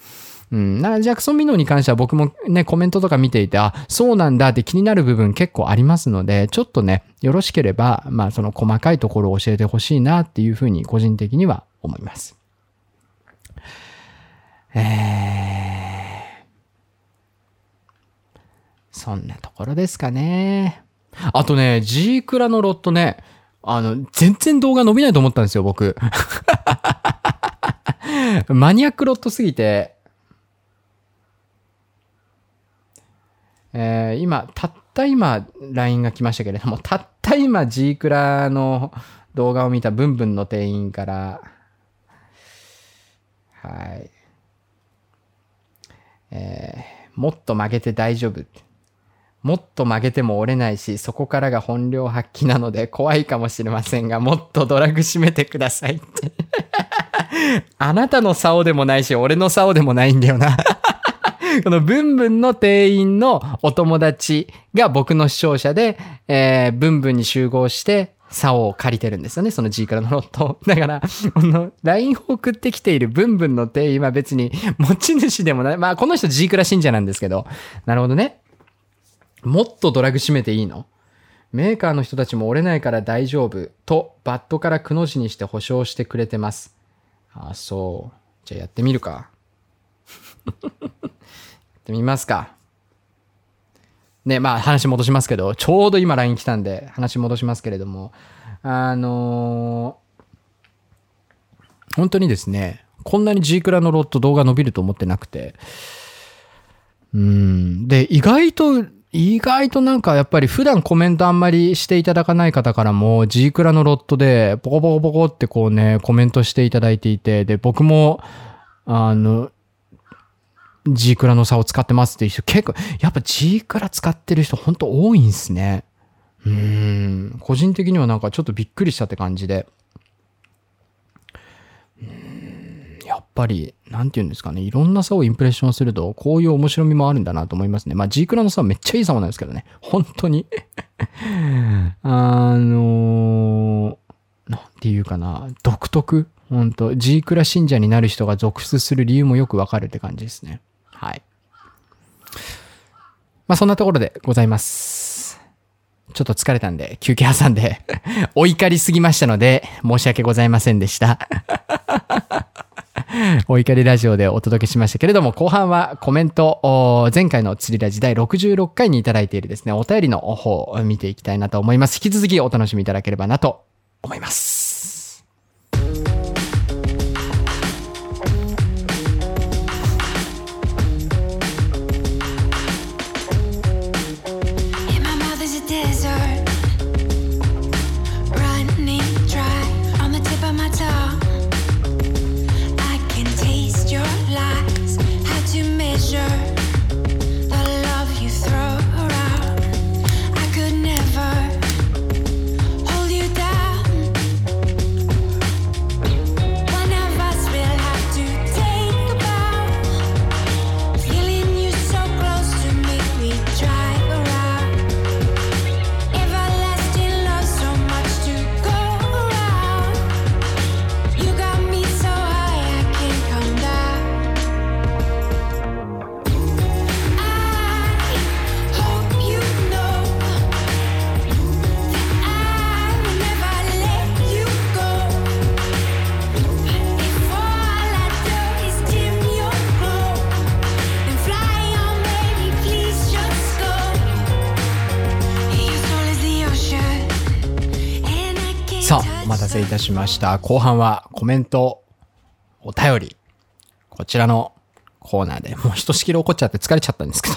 うん。だからジャクソン・ミノーに関しては僕もね、コメントとか見ていて、あ、そうなんだって気になる部分結構ありますので、ちょっとね、よろしければ、まあその細かいところを教えてほしいなっていうふうに個人的には思います。えー、そんなところですかね。あとね、G クラのロットね、あの、全然動画伸びないと思ったんですよ、僕。マニアックロットすぎて、えー今、たった今、LINE が来ましたけれども、たった今、G クラの動画を見たブンブンの店員から、はい。えーもっと曲げて大丈夫。もっと曲げても折れないし、そこからが本領発揮なので怖いかもしれませんが、もっとドラグ締めてくださいって。あなたの竿でもないし、俺の竿でもないんだよな。このブンブンの店員のお友達が僕の視聴者で、えー、ブンブンに集合して、竿を借りてるんですよね。その G からのロット。だから、この LINE を送ってきているブンブンの店員は別に持ち主でもない。まあ、この人 G クラ信者なんですけど。なるほどね。もっとドラグ締めていいの？メーカーの人たちも折れないから大丈夫とバットからくの字にして保証してくれてます。あ、そう。じゃあやってみるか。ってみますか。ね、まあ話戻しますけど、ちょうど今 LINE 来たんで話戻しますけれども、あのー本当にですね、こんなに G クラのロット動画伸びると思ってなくて、うん。で、意外と、意外となんかやっぱり普段コメントあんまりしていただかない方からも G クラのロットでポコポコポコってこうね、コメントしていただいていて、で、僕も、あの、G クラの差を使ってますっていう人結構、やっぱ G クラ使ってる人本当多いんすね。うん。個人的にはなんかちょっとびっくりしたって感じで。やっぱり、なんて言うんですかね。いろんな差をインプレッションすると、こういう面白みもあるんだなと思いますね。まあ G クラの差はめっちゃいい差なんですけどね。本当に。あのー、なんていうかな。独特。本当 G クラ信者になる人が続出する理由もよくわかるって感じですね。はい。まあそんなところでございます。ちょっと疲れたんで、休憩挟んで、お怒りすぎましたので、申し訳ございませんでした。お怒りラジオでお届けしましたけれども、後半はコメント、前回の釣りラジ第66回にいただいているですね、お便りの方を見ていきたいなと思います。引き続きお楽しみいただければなと思います。しました。後半はコメント、お便り、こちらのコーナーで、もうひとしきり怒っちゃって疲れちゃったんですけど。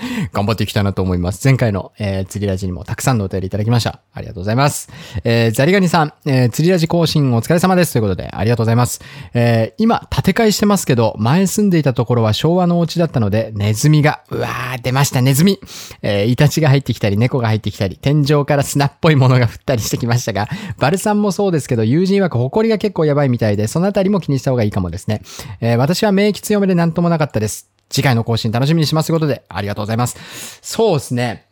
頑張っていきたいなと思います。前回の、えー釣りラジにもたくさんのお便りいただきました。ありがとうございます。えーザリガニさん、えー釣りラジ更新お疲れ様です。ということで、ありがとうございます。えー今、建て替えしてますけど、前住んでいたところは昭和のお家だったので、ネズミが、うわー、出ました、ネズミ。えーイタチが入ってきたり、猫が入ってきたり、天井から砂っぽいものが降ったりしてきましたが、バルさんもそうですけど、友人曰く埃が結構やばいみたいで、そのあたりも気にした方がいいかもですね。えー私は免疫強めでなんともなかったです。次回の更新楽しみにしますということで、ありがとうございます。そうですね。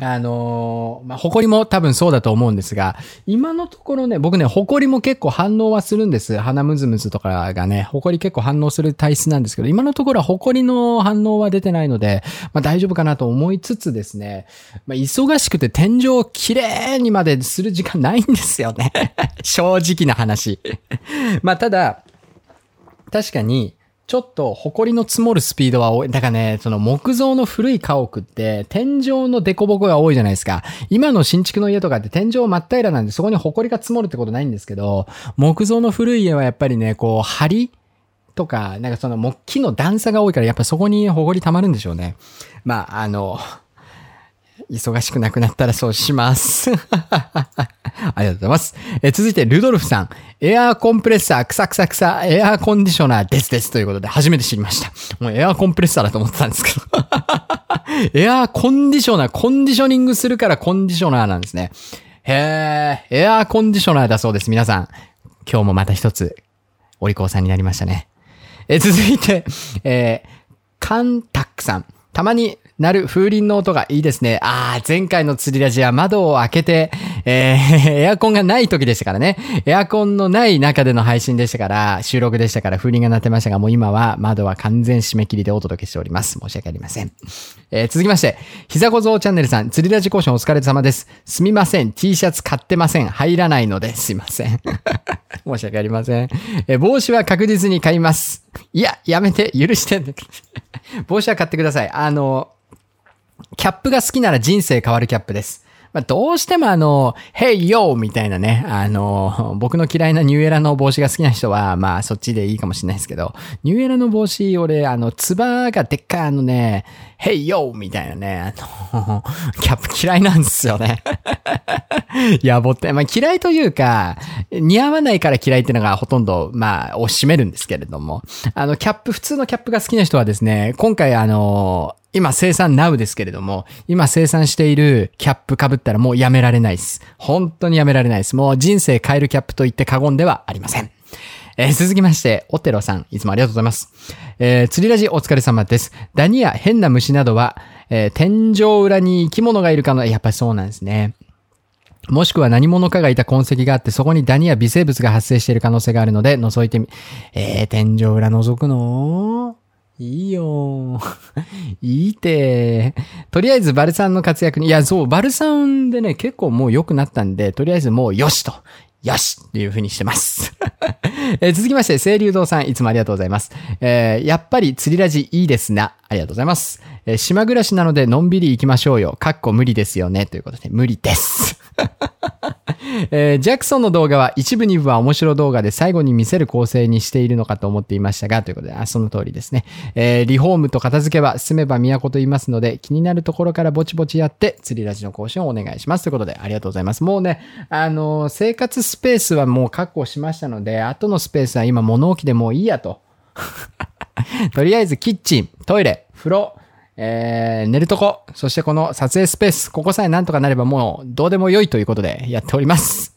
あのーまあ、埃も多分そうだと思うんですが、今のところね、僕ね、埃も結構反応はするんです。鼻ムズムズとかがね、埃結構反応する体質なんですけど、今のところは埃の反応は出てないので、まあ、大丈夫かなと思いつつですね、まあ、忙しくて天井をきれいにまでする時間ないんですよね。正直な話。ま、ただ、確かに、ちょっと埃の積もるスピードは多い。だからね、その木造の古い家屋って天井の凸凹が多いじゃないですか。今の新築の家とかって天井真っ平らなんでそこに埃が積もるってことないんですけど、木造の古い家はやっぱりね、こう、梁とか、なんかその木の段差が多いからやっぱそこに埃溜まるんでしょうね。まあ、あの、忙しくなくなったらそうします。ありがとうございます。え続いて、ルドルフさん。エアーコンプレッサー、くさくさくさ、エアーコンディショナーですです。ということで、初めて知りました。もうエアーコンプレッサーだと思ってたんですけど。エアーコンディショナー、コンディショニングするからコンディショナーなんですね。へー、エアーコンディショナーだそうです。皆さん。今日もまた一つ、お利口さんになりましたね。え続いて、えーカンタックさん。たまになる風鈴の音がいいですね。ああ、前回の釣りラジは窓を開けて、えー エアコンがない時でしたからね。エアコンのない中での配信でしたから、収録でしたから風鈴が鳴ってましたが、もう今は窓は完全締め切りでお届けしております。申し訳ありません。えー続きまして、膝小僧チャンネルさん、釣りラジ講師お疲れ様です。すみません。T シャツ買ってません。入らないので、すいません。申し訳ありません。えー帽子は確実に買います。いや、やめて、許して。帽子は買ってください。あの、キャップが好きなら人生変わるキャップです。まあ、どうしてもあの、Hey yo! みたいなね、あの、僕の嫌いなニューエラの帽子が好きな人は、まあそっちでいいかもしれないですけど、ニューエラの帽子、俺、あの、ツバがでっかいあのね、Hey yo! みたいなね、あの、キャップ嫌いなんですよね。やぼって、まあ嫌いというか、似合わないから嫌いっていうのがほとんど、まあ、を占めるんですけれども、あの、キャップ、普通のキャップが好きな人はですね、今回あの、今生産 Now ですけれども、今生産しているキャップ被ったらもうやめられないです。本当にやめられないです。もう人生変えるキャップと言って過言ではありません。えー続きまして、オテロさん、いつもありがとうございます。えー釣りラジお疲れ様です。ダニや変な虫などは、えー天井裏に生き物がいるかの、やっぱりそうなんですね。もしくは何者かがいた痕跡があって、そこにダニや微生物が発生している可能性があるので、覗いてみ、えー、天井裏覗くの？いいよ。いいて。とりあえずバルサンの活躍に、いや、そう、バルサンでね、結構もう良くなったんで、とりあえずもうよしと。よしっていう風にしてます。えー続きまして、清流堂さん、いつもありがとうございます。えーやっぱり釣りラジいいですな。ありがとうございます。えー島暮らしなのでのんびり行きましょうよ。かっこ無理ですよね。ということで、無理です。えージャクソンの動画は一部二部は面白動画で最後に見せる構成にしているのかと思っていましたが、ということで、あその通りですね。えーリフォームと片付けは住めば都と言いますので、気になるところからぼちぼちやって、釣りラジの更新をお願いします。ということで、ありがとうございます。もうね、あのー生活スペースはもう確保しましたので、後のスペースは今物置でもういいやと。とりあえずキッチン、トイレ、風呂、えー、寝るとこ、そしてこの撮影スペース、ここさえなんとかなればもうどうでもよいということでやっております。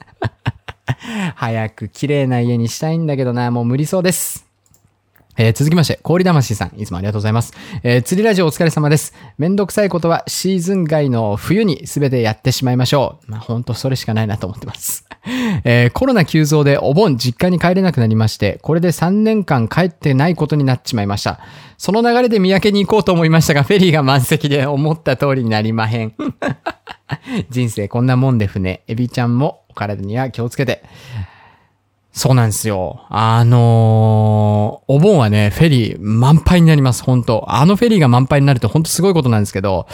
早く綺麗な家にしたいんだけどな、もう無理そうです。えー続きまして、氷魂さん、いつもありがとうございます。えー釣りラジオお疲れ様です。めんどくさいことはシーズン外の冬に全てやってしまいましょう。まあ、ほんとそれしかないなと思ってます。えーコロナ急増でお盆実家に帰れなくなりまして、これで3年間帰ってないことになっちまいました。その流れで三宅に行こうと思いましたが、フェリーが満席で思った通りになりまへん。人生こんなもんで船。エビちゃんもお体には気をつけて。そうなんですよ。あのーお盆はね、フェリー満杯になります、本当あのフェリーが満杯になると本当すごいことなんですけど、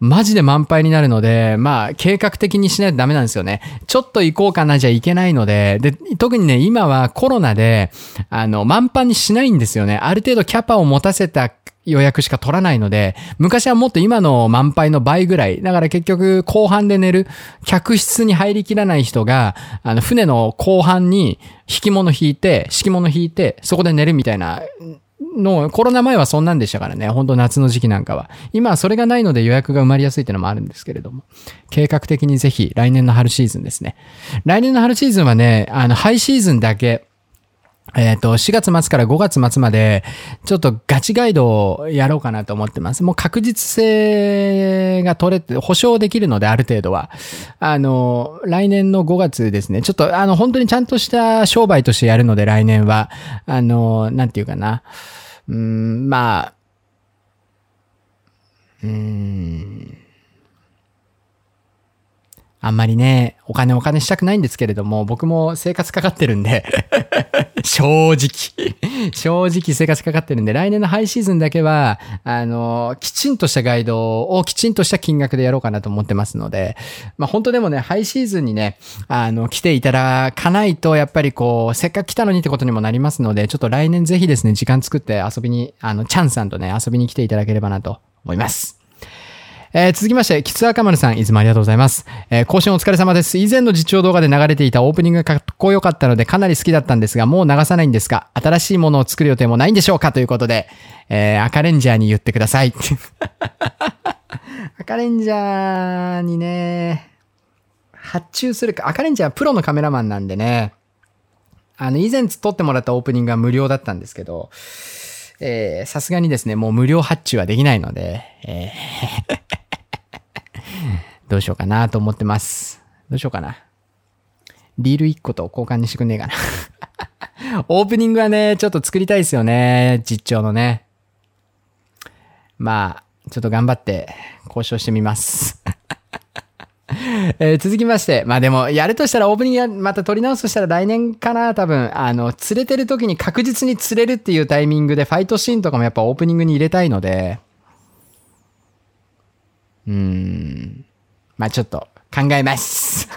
マジで満杯になるので、まあ、計画的にしないとダメなんですよね。ちょっと行こうかなじゃいけないので、で、特にね、今はコロナで、あの、満帆にしないんですよね。ある程度キャパを持たせた予約しか取らないので、昔はもっと今の満杯の倍ぐらい。だから結局後半で寝る、客室に入りきらない人が、あの、船の後半に引き物引いて、敷物引いて、そこで寝るみたいなの、コロナ前はそんなんでしたからね。ほんと夏の時期なんかは。今はそれがないので予約が埋まりやすいってのもあるんですけれども。計画的にぜひ来年の春シーズンですね。来年の春シーズンはね、あの、ハイシーズンだけ、えっ、と、4月末から5月末まで、ちょっとガチガイドをやろうかなと思ってます。もう確実性が取れて、保証できるので、ある程度は。あの、来年の5月ですね。ちょっと、あの、本当にちゃんとした商売としてやるので、来年は。あの、なんていうかな。うん、まあ、うん。あんまりね、お金お金したくないんですけれども、僕も生活かかってるんで、正直、正直生活かかってるんで、来年のハイシーズンだけは、あの、きちんとしたガイドをきちんとした金額でやろうかなと思ってますので、まあ本当でもね、ハイシーズンにね、あの、来ていただかないと、やっぱりこう、せっかく来たのにってことにもなりますので、ちょっと来年ぜひですね、時間作って遊びに、あの、チャンさんとね、遊びに来ていただければなと思います。えー続きまして、キツアカマルさん、いつもありがとうございます。えー更新お疲れ様です。以前の実況動画で流れていたオープニングがかっこよかったので、かなり好きだったんですが、もう流さないんですか新しいものを作る予定もないんでしょうかということで、えー赤レンジャーに言ってください。赤レンジャーにね、発注するか、赤レンジャープロのカメラマンなんでね、あの、以前撮ってもらったオープニングは無料だったんですけど、えさすがにですね、もう無料発注はできないので、えーどうしようかなと思ってます。どうしようかな。リール1個と交換にしてくんねえかな。オープニングはね、ちょっと作りたいですよね。実況のね。まあ、ちょっと頑張って交渉してみます。え続きまして、まあでも、やるとしたらオープニングまた撮り直すとしたら来年かな、多分。あの、釣れてる時に確実に釣れるっていうタイミングでファイトシーンとかもやっぱオープニングに入れたいので、うーん。まあちょっと考えます。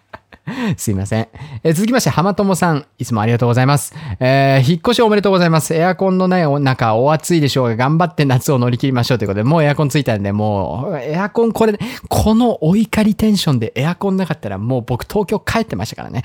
すいません。え続きまして、浜友さん、いつもありがとうございます。えー引っ越しおめでとうございます。エアコンのない中、お暑いでしょうが、頑張って夏を乗り切りましょうということで、もうエアコンついたんで、もう、エアコンこれ、このお怒りテンションでエアコンなかったら、もう僕東京帰ってましたからね。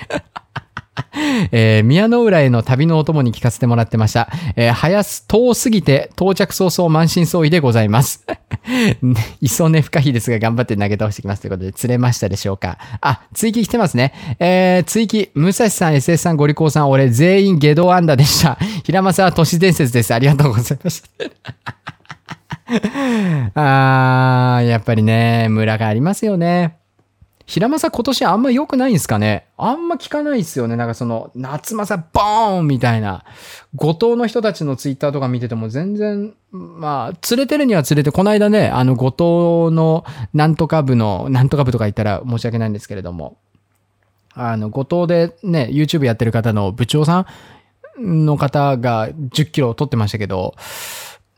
えー宮の浦への旅のお供に聞かせてもらってました。えー早す、遠すぎて到着早々満身創痍でございます。ね磯根深いですが頑張って投げ倒してきますということで釣れましたでしょうか？あ、追記来てますね。えー、追記、武蔵さん、SS さん、ゴリコーさん、俺全員下道アンダでした。平正は都市伝説です。ありがとうございました。あー、やっぱりね、村がありますよね。平正今年あんま良くないんですかね？あんま聞かないですよね。なんかその、夏正ボーンみたいな。後藤の人たちのツイッターとか見てても全然、まあ、釣れてるには釣れて、この間ね、あの、後藤のなんとか部の、なんとか部とか言ったら申し訳ないんですけれども、あの、後藤でね、YouTube やってる方の部長さんの方が10キロ取ってましたけど、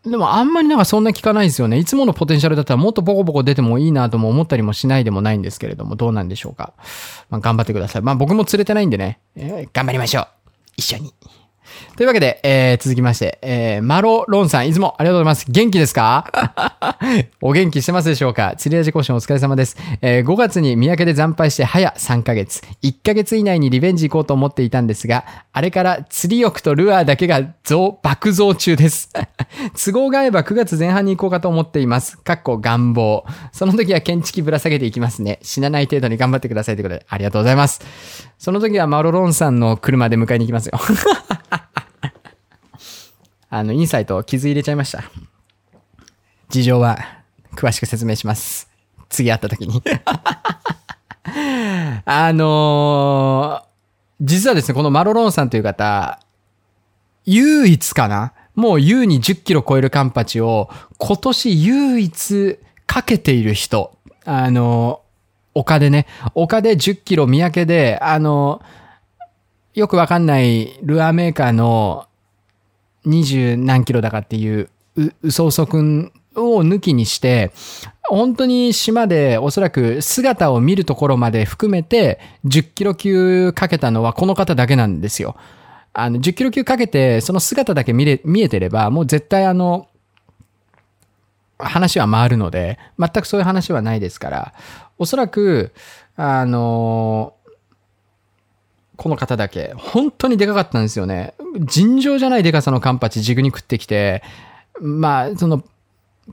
でもあんまりなんかそんな聞かないですよね。いつものポテンシャルだったらもっとボコボコ出てもいいなとも思ったりもしないでもないんですけれども、どうなんでしょうか。まあ、頑張ってください。まあ僕も釣れてないんでね、えー頑張りましょう。一緒に。というわけで、えー続きまして、えーマロロンさん、いつもありがとうございます。元気ですか？お元気してますでしょうか？釣り味講師お疲れ様です。えー5月に三宅で惨敗して早3ヶ月。1ヶ月以内にリベンジ行こうと思っていたんですが、あれから釣り欲とルアーだけが増、爆増中です。都合が合えば9月前半に行こうかと思っています。かっこ願望。その時は建築ぶら下げていきますね。死なない程度に頑張ってくださいということで、ありがとうございます。その時はマロロンさんの車で迎えに行きますよ。あの、インサイトを傷入れちゃいました。事情は詳しく説明します。次会った時に。あのー実はですね、このマロロンさんという方、唯一かな？もう優に10キロ超えるカンパチを今年唯一かけている人。あの、丘でね、丘で10キロ三宅で、あの、よくわかんないルアーメーカーの20何キロだかっていう、う、うそうそくんを抜きにして、本当に島でおそらく姿を見るところまで含めて10キロ級かけたのはこの方だけなんですよ。あの、10キロ級かけてその姿だけ見れ、見えてればもう絶対あの、話は回るので、全くそういう話はないですから、おそらく、あのこの方だけ、本当にでかかったんですよね。尋常じゃないでかさのカンパチ、ジグに食ってきて、まあ、その、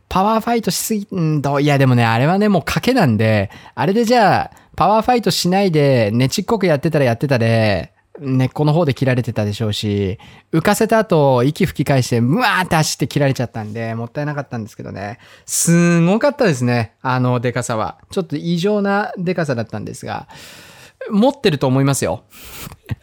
パワーファイトしすぎんと、いやでもね、あれはね、もう賭けなんで、あれでじゃあ、パワーファイトしないで、ねちっこくやってたらやってたで、根っこの方で切られてたでしょうし、浮かせた後、息吹き返して、うわーって走って切られちゃったんで、もったいなかったんですけどね。すごかったですね、あのデカさは。ちょっと異常なデカさだったんですが、持ってると思いますよ。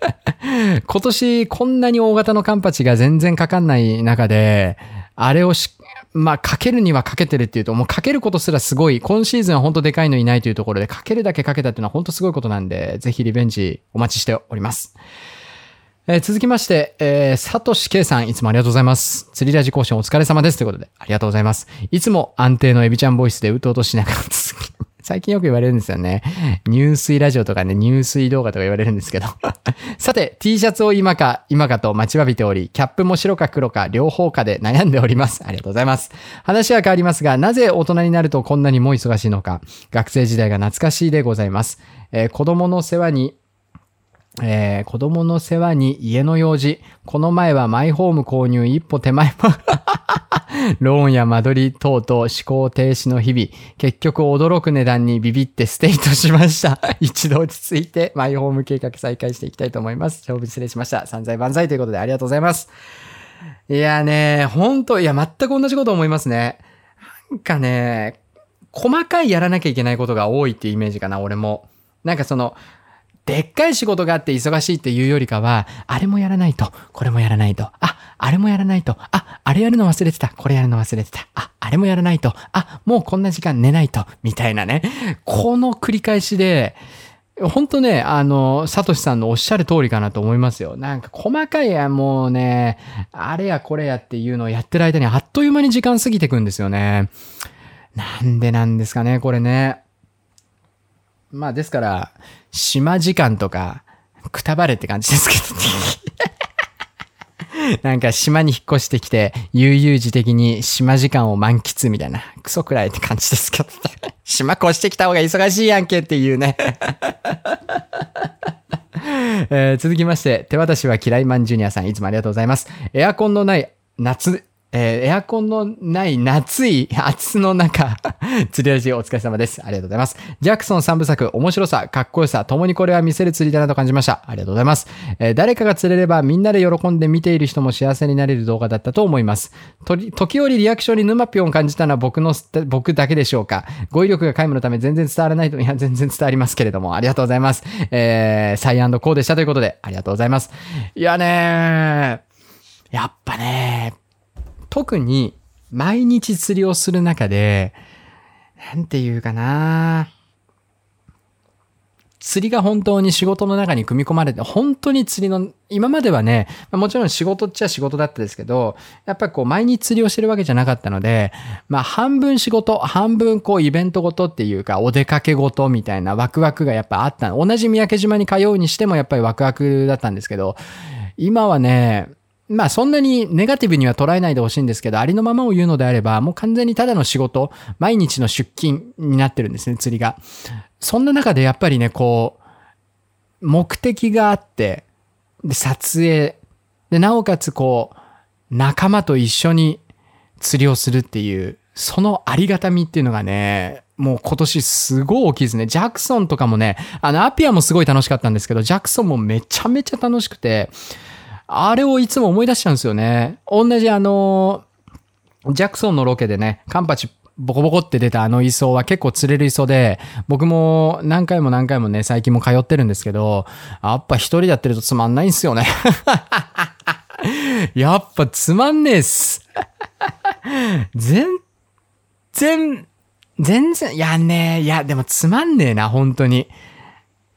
今年こんなに大型のカンパチが全然かかんない中で、あれをし、まあ、かけるにはかけてるっていうと、もうかけることすらすごい、今シーズンは本当でかいのいないというところで、かけるだけかけたっていうのは本当すごいことなんで、ぜひリベンジお待ちしております。えー続きまして、えー、サトシケイさん、いつもありがとうございます。釣りラジ更新お疲れ様です。ということで、ありがとうございます。いつも安定のエビちゃんボイスでうとうとしながら続き、最近よく言われるんですよね。入水ラジオとかね、入水動画とか言われるんですけど。さて、T シャツを今か、今かと待ちわびており、キャップも白か黒か両方かで悩んでおります。ありがとうございます。話は変わりますが、なぜ大人になるとこんなにも忙しいのか、学生時代が懐かしいでございます。えー子供の世話にえー子供の世話に家の用事。この前はマイホーム購入一歩手前も、ローンや間取り等々思考停止の日々。結局驚く値段にビビってステイとしました。一度落ち着いてマイホーム計画再開していきたいと思います。長文失礼しました。散財万歳ということでありがとうございます。いやね、ほんと、いや、全く同じこと思いますね。なんかね、細かいやらなきゃいけないことが多いっていうイメージかな、俺も。なんかその、でっかい仕事があって忙しいっていうよりかは、あれもやらないと、これもやらないと、あ、あれもやらないと、あ、あれやるの忘れてた、これやるの忘れてた、あ、あれもやらないと、あ、もうこんな時間寝ないと、みたいなね。この繰り返しで、本当ね、あの、サトシさんのおっしゃる通りかなと思いますよ。なんか細かいや、もうね、あれやこれやっていうのをやってる間にあっという間に時間過ぎてくんですよね。なんでなんですかね、これね。まあですから、島時間とか、くたばれって感じですけどね。なんか島に引っ越してきて、悠々自適に島時間を満喫みたいな、クソくらいって感じですけどね。島越してきた方が忙しいやんけっていうね。えー続きまして、手渡しは嫌いマンジュニアさん、いつもありがとうございます。エアコンのない夏、えーエアコンのない夏い 暑の中、釣りラジオお疲れ様です。ありがとうございます。ジャクソン3部作、面白さ、かっこよさ、共にこれは見せる釣りだなと感じました。ありがとうございます。えー誰かが釣れればみんなで喜んで見ている人も幸せになれる動画だったと思います。とり時折リアクションに沼ぴょんを感じたのは僕の、僕だけでしょうか。語彙力が皆無のため全然伝わらないと、いや、全然伝わりますけれども、ありがとうございます。えー、サイアンドコーでしたということで、ありがとうございます。いやねー、やっぱねー、特に毎日釣りをする中で、なんていうかな釣りが本当に仕事の中に組み込まれて、本当に釣りの、今まではね、もちろん仕事っちゃ仕事だったですけど、やっぱりこう毎日釣りをしてるわけじゃなかったので、まあ半分仕事、半分こうイベントごとっていうか、お出かけごとみたいなワクワクがやっぱあった。同じ三宅島に通うにしてもやっぱりワクワクだったんですけど、今はね、まあそんなにネガティブには捉えないでほしいんですけど、ありのままを言うのであれば、もう完全にただの仕事、毎日の出勤になってるんですね、釣りが。そんな中でやっぱりね、こう、目的があって、で、撮影、で、なおかつこう、仲間と一緒に釣りをするっていう、そのありがたみっていうのがね、もう今年すごい大きいですね。ジャクソンとかもね、あの、アピアもすごい楽しかったんですけど、ジャクソンもめちゃめちゃ楽しくて、あれをいつも思い出しちゃうんですよね。同じあの、ジャクソンのロケでね、カンパチボコボコって出たあの磯は結構釣れる磯で、僕も何回も何回もね、最近も通ってるんですけど、やっぱ一人でやってるとつまんないんすよね。やっぱつまんねえっす。全然、全然、いやねえ、いや、でもつまんねえな、本当に。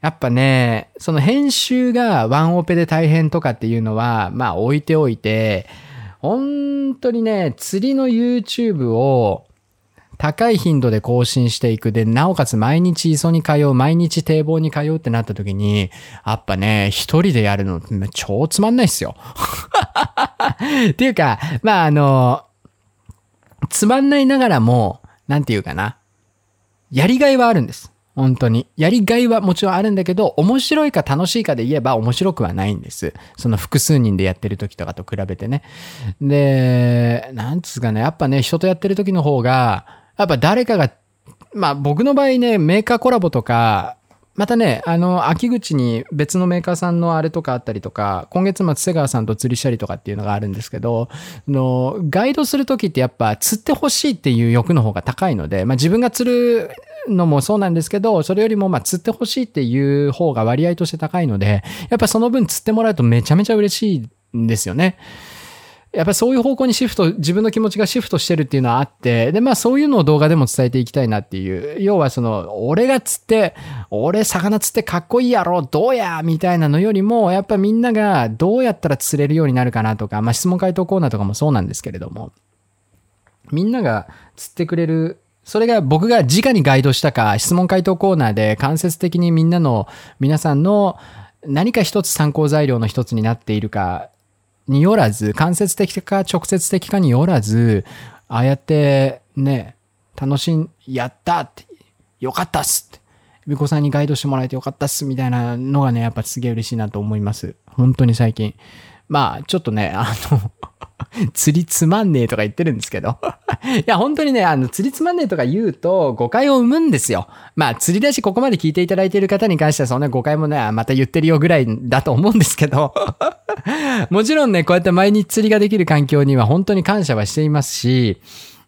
やっぱね、その編集がワンオペで大変とかっていうのは、まあ置いておいて、本当にね、釣りの YouTube を高い頻度で更新していく。で、なおかつ毎日磯に通う、毎日堤防に通うってなった時に、やっぱね、一人でやるの超つまんないっすよ。っていうか、まああの、つまんないながらも、なんていうかな。やりがいはあるんです。本当に。やりがいはもちろんあるんだけど、面白いか楽しいかで言えば面白くはないんです。その複数人でやってる時とかと比べてね。で、なんつうかね、やっぱね、人とやってる時の方が、やっぱ誰かが、まあ僕の場合ね、メーカーコラボとか、またね、あの、秋口に別のメーカーさんのあれとかあったりとか、今月末瀬川さんと釣りしたりとかっていうのがあるんですけど、の、ガイドするときってやっぱ釣ってほしいっていう欲の方が高いので、まあ自分が釣るのもそうなんですけど、それよりもまあ釣ってほしいっていう方が割合として高いので、やっぱその分釣ってもらうとめちゃめちゃ嬉しいんですよね。やっぱそういう方向にシフト、自分の気持ちがシフトしてるっていうのはあって、で、まあそういうのを動画でも伝えていきたいなっていう。要はその、俺が釣って、俺魚釣ってかっこいいやろ、どうやみたいなのよりも、やっぱみんながどうやったら釣れるようになるかなとか、まあ質問回答コーナーとかもそうなんですけれども、みんなが釣ってくれるそれが僕が直にガイドしたか、質問回答コーナーで間接的にみんなの、皆さんの何か一つ参考材料の一つになっているかによらず、間接的か直接的かによらず、ああやってね、楽しん、やったって、よかったっすって、ビコさんにガイドしてもらえてよかったっすみたいなのがね、やっぱすげえ嬉しいなと思います。本当に最近。まあ、ちょっとね、あの、釣りつまんねえとか言ってるんですけど。いや、本当にね、あの、釣りつまんねえとか言うと誤解を生むんですよ。まあ、釣りだしここまで聞いていただいている方に関してはそんな誤解もね、また言ってるよぐらいだと思うんですけど。もちろんね、こうやって毎日釣りができる環境には本当に感謝はしていますし、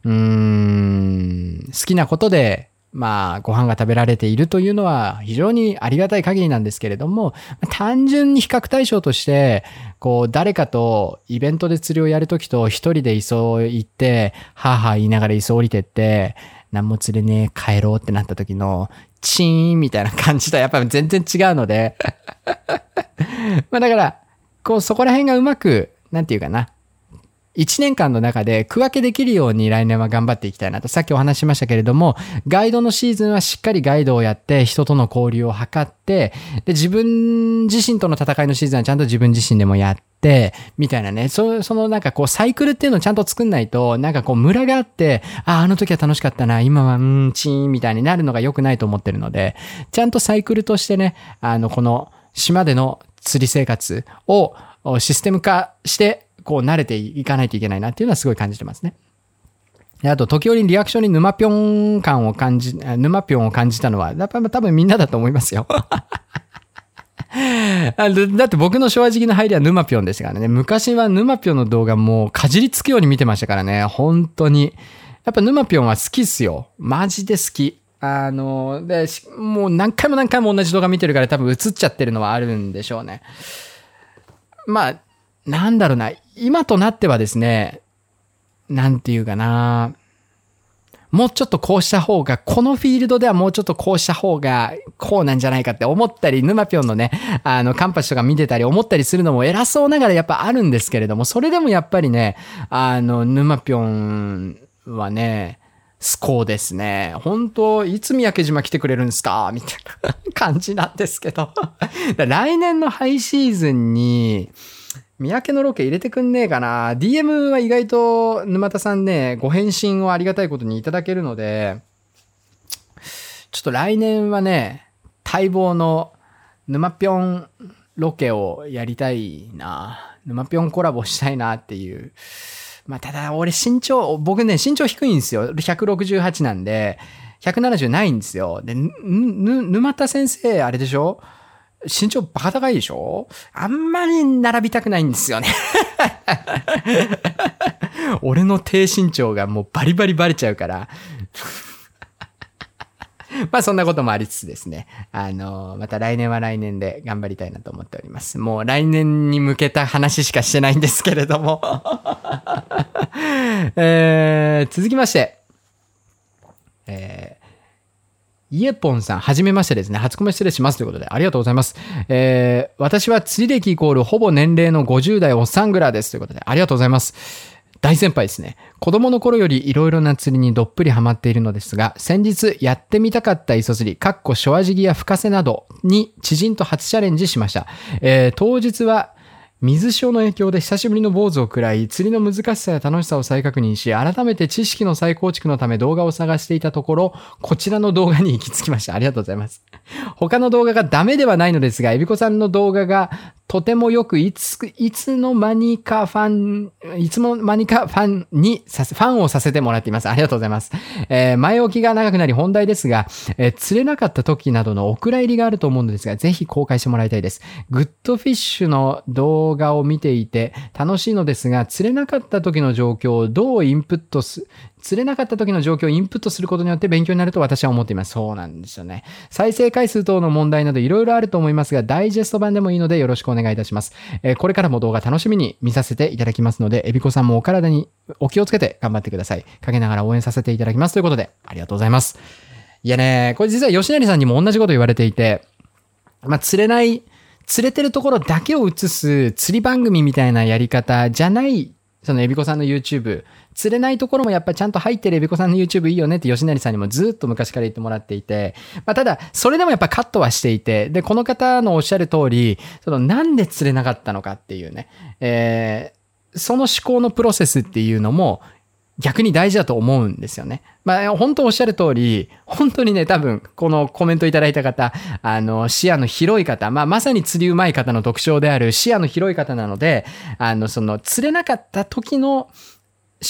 うーん、好きなことで、まあ、ご飯が食べられているというのは非常にありがたい限りなんですけれども、単純に比較対象として、こう、誰かとイベントで釣りをやるときと一人で磯行って、はぁは言いながら磯降りてって、何も釣れねえ、帰ろうってなった時の、チーンみたいな感じとはやっぱ全然違うので、まあだから、こう、そこら辺がうまく、なんていうかな、1年間の中で区分けできるように来年は頑張っていきたいなと、さっきお話しましたけれども、ガイドのシーズンはしっかりガイドをやって、人との交流を図って、で、自分自身との戦いのシーズンはちゃんと自分自身でもやって、みたいなね、そそのなんかこうサイクルっていうのをちゃんと作んないと、なんかこうムラがあって、ああ、の時は楽しかったな、今はうん、チーンみたいになるのが良くないと思ってるので、ちゃんとサイクルとしてね、あの、この島での釣り生活をシステム化して、こう慣れていかないといけないなっていうのはすごい感じてますね。あと、時折リアクションに沼ぴょん感を感じ、沼ぴょんを感じたのは、やっぱ多分みんなだと思いますよ。だって僕の正直な入りは沼ぴょんですからね。昔は沼ぴょんの動画もうかじりつくように見てましたからね。本当に。やっぱ沼ぴょんは好きっすよ。マジで好き。あの、で、もう何回も何回も同じ動画見てるから多分映っちゃってるのはあるんでしょうね。まあ、なんだろうな。今となってはですね、なんていうかな。もうちょっとこうした方が、このフィールドではもうちょっとこうした方が、こうなんじゃないかって思ったり、沼ぴょんのね、あの、カンパチとか見てたり思ったりするのも偉そうながらやっぱあるんですけれども、それでもやっぱりね、あの、沼ぴょんはね、スコですね。本当いつ三宅島来てくれるんですか？みたいな感じなんですけど。来年のハイシーズンに、三宅のロケ入れてくんねえかな ?DM は意外と沼田さんね、ご返信をありがたいことにいただけるので、ちょっと来年はね、待望の沼ぴょんロケをやりたいな。沼ぴょんコラボしたいなっていう。まあ、ただ俺身長、僕ね、身長低いんですよ。168なんで、170ないんですよ。で、ぬ、ぬ、沼田先生、あれでしょ？身長バカ高いでしょ？あんまり並びたくないんですよね。俺の低身長がもうバリバリバレちゃうから。まあそんなこともありつつですね。あの、また来年は来年で頑張りたいなと思っております。もう来年に向けた話しかしてないんですけれども。えー、続きまして。えーイエポンさん、はじめましてですね。初コメ失礼しますということで、ありがとうございます。えー、私は釣り歴イコールほぼ年齢の50代おっさんぐらいですということで、ありがとうございます。大先輩ですね。子供の頃よりいろいろな釣りにどっぷりハマっているのですが、先日やってみたかった磯釣り、かっこショアジギや深瀬などに知人と初チャレンジしました。えー当日は水潮の影響で久しぶりの坊主を喰らい、釣りの難しさや楽しさを再確認し、改めて知識の再構築のため動画を探していたところ、こちらの動画に行き着きました。ありがとうございます。他の動画がダメではないのですが、エビコさんの動画がとてもよく、いつ、いつの間にかファン、いつの間にかファンにさせ、ファンをさせてもらっています。ありがとうございます。えー前置きが長くなり本題ですが、えー釣れなかった時などのお蔵入りがあると思うのですが、ぜひ公開してもらいたいです。グッドフィッシュの動画を見ていて楽しいのですが、釣れなかった時の状況をどうインプットす、釣れなかった時の状況をインプットすることによって勉強になると私は思っています。そうなんですよね。再生回数等の問題などいろいろあると思いますが、ダイジェスト版でもいいのでよろしくお願いいたします。えーこれからも動画楽しみに見させていただきますので、エビコさんもお体にお気をつけて頑張ってください。陰ながら応援させていただきます。ということで、ありがとうございます。いやね、これ実は吉成さんにも同じこと言われていて、まあ、釣れない、釣れてるところだけを映す釣り番組みたいなやり方じゃない、そのエビコさんの YouTube。釣れないところもやっぱちゃんと入ってるエビコさんの YouTube いいよねって吉成さんにもずっと昔から言ってもらっていて、まあ、ただ、それでもやっぱカットはしていて、で、この方のおっしゃる通り、そのなんで釣れなかったのかっていうね、えーその思考のプロセスっていうのも、逆に大事だと思うんですよね。まあ、本当おっしゃる通り、本当にね、多分、このコメントいただいた方、あの、視野の広い方、まあ、まさに釣りうまい方の特徴である視野の広い方なので、あの、その、釣れなかった時の思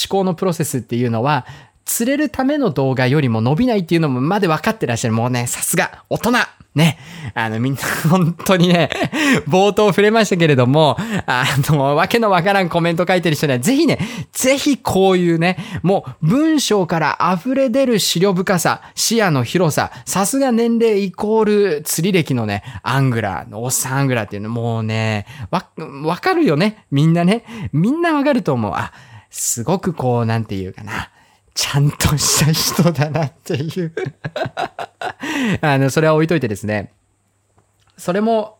考のプロセスっていうのは、釣れるための動画よりも伸びないっていうのもまで分かってらっしゃる。もうね、さすが、大人ね。あの、みんな、本当にね、冒頭触れましたけれども、あの、わけのわからんコメント書いてる人には、ぜひね、ぜひこういうね、もう文章から溢れ出る資料深さ、視野の広さ、さすが年齢イコール釣り歴のね、アングラーの、おっさんアングラーっていうの、もうね、わ、わかるよね。みんなね。みんなわかると思う。あ、すごくこう、なんていうかな。ちゃんとした人だなっていう。あの、それは置いといてですね。それも、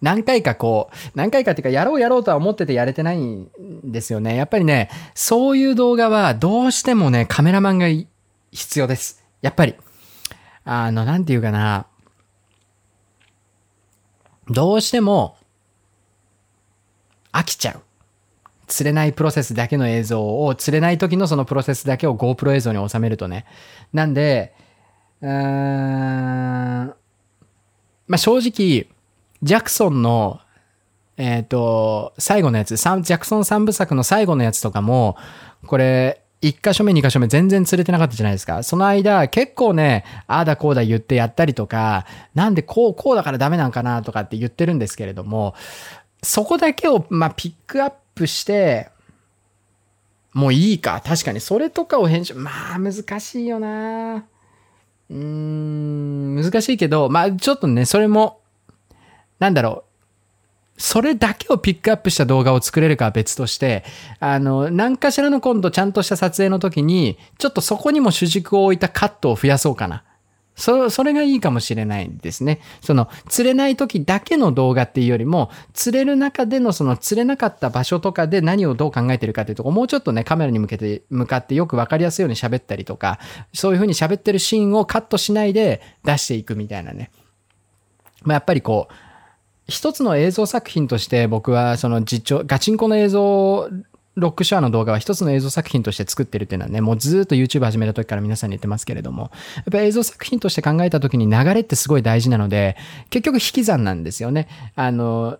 何回かこう、何回かっていうか、やろうやろうとは思っててやれてないんですよね。やっぱりね、そういう動画はどうしてもね、カメラマンが必要です。やっぱり。あの、なんていうかな。どうしても、飽きちゃう。釣れないプロセスだけの映像を、釣れない時のそのプロセスだけを GoPro 映像に収めるとね。なんで、うーん、まあ、正直、ジャクソンの、えっ、と、最後のやつ、ジャクソン三部作の最後のやつとかも、これ、1箇所目、2箇所目全然釣れてなかったじゃないですか。その間、結構ね、ああだこうだ言ってやったりとか、なんでこう、こうだからダメなんかなとかって言ってるんですけれども、そこだけを、まあ、ピックアップして、もういいか。確かに、それとかを編集、まあ、難しいよなうーん、難しいけど、まあ、ちょっとね、それも、なんだろう。それだけをピックアップした動画を作れるかは別として、あの、何かしらの今度ちゃんとした撮影の時に、ちょっとそこにも主軸を置いたカットを増やそうかな。そ、それがいいかもしれないですね。その、釣れない時だけの動画っていうよりも、釣れる中でのその釣れなかった場所とかで何をどう考えてるかっていうとこ、もうちょっとね、カメラに向けて、向かってよくわかりやすいように喋ったりとか、そういう風に喋ってるシーンをカットしないで出していくみたいなね。まあ、やっぱりこう、一つの映像作品として僕はその実調、ガチンコの映像、ロックショアの動画は一つの映像作品として作ってるっていうのはね、もうずっと YouTube 始めた時から皆さんに言ってますけれども、やっぱり映像作品として考えた時に流れってすごい大事なので、結局引き算なんですよね。あの、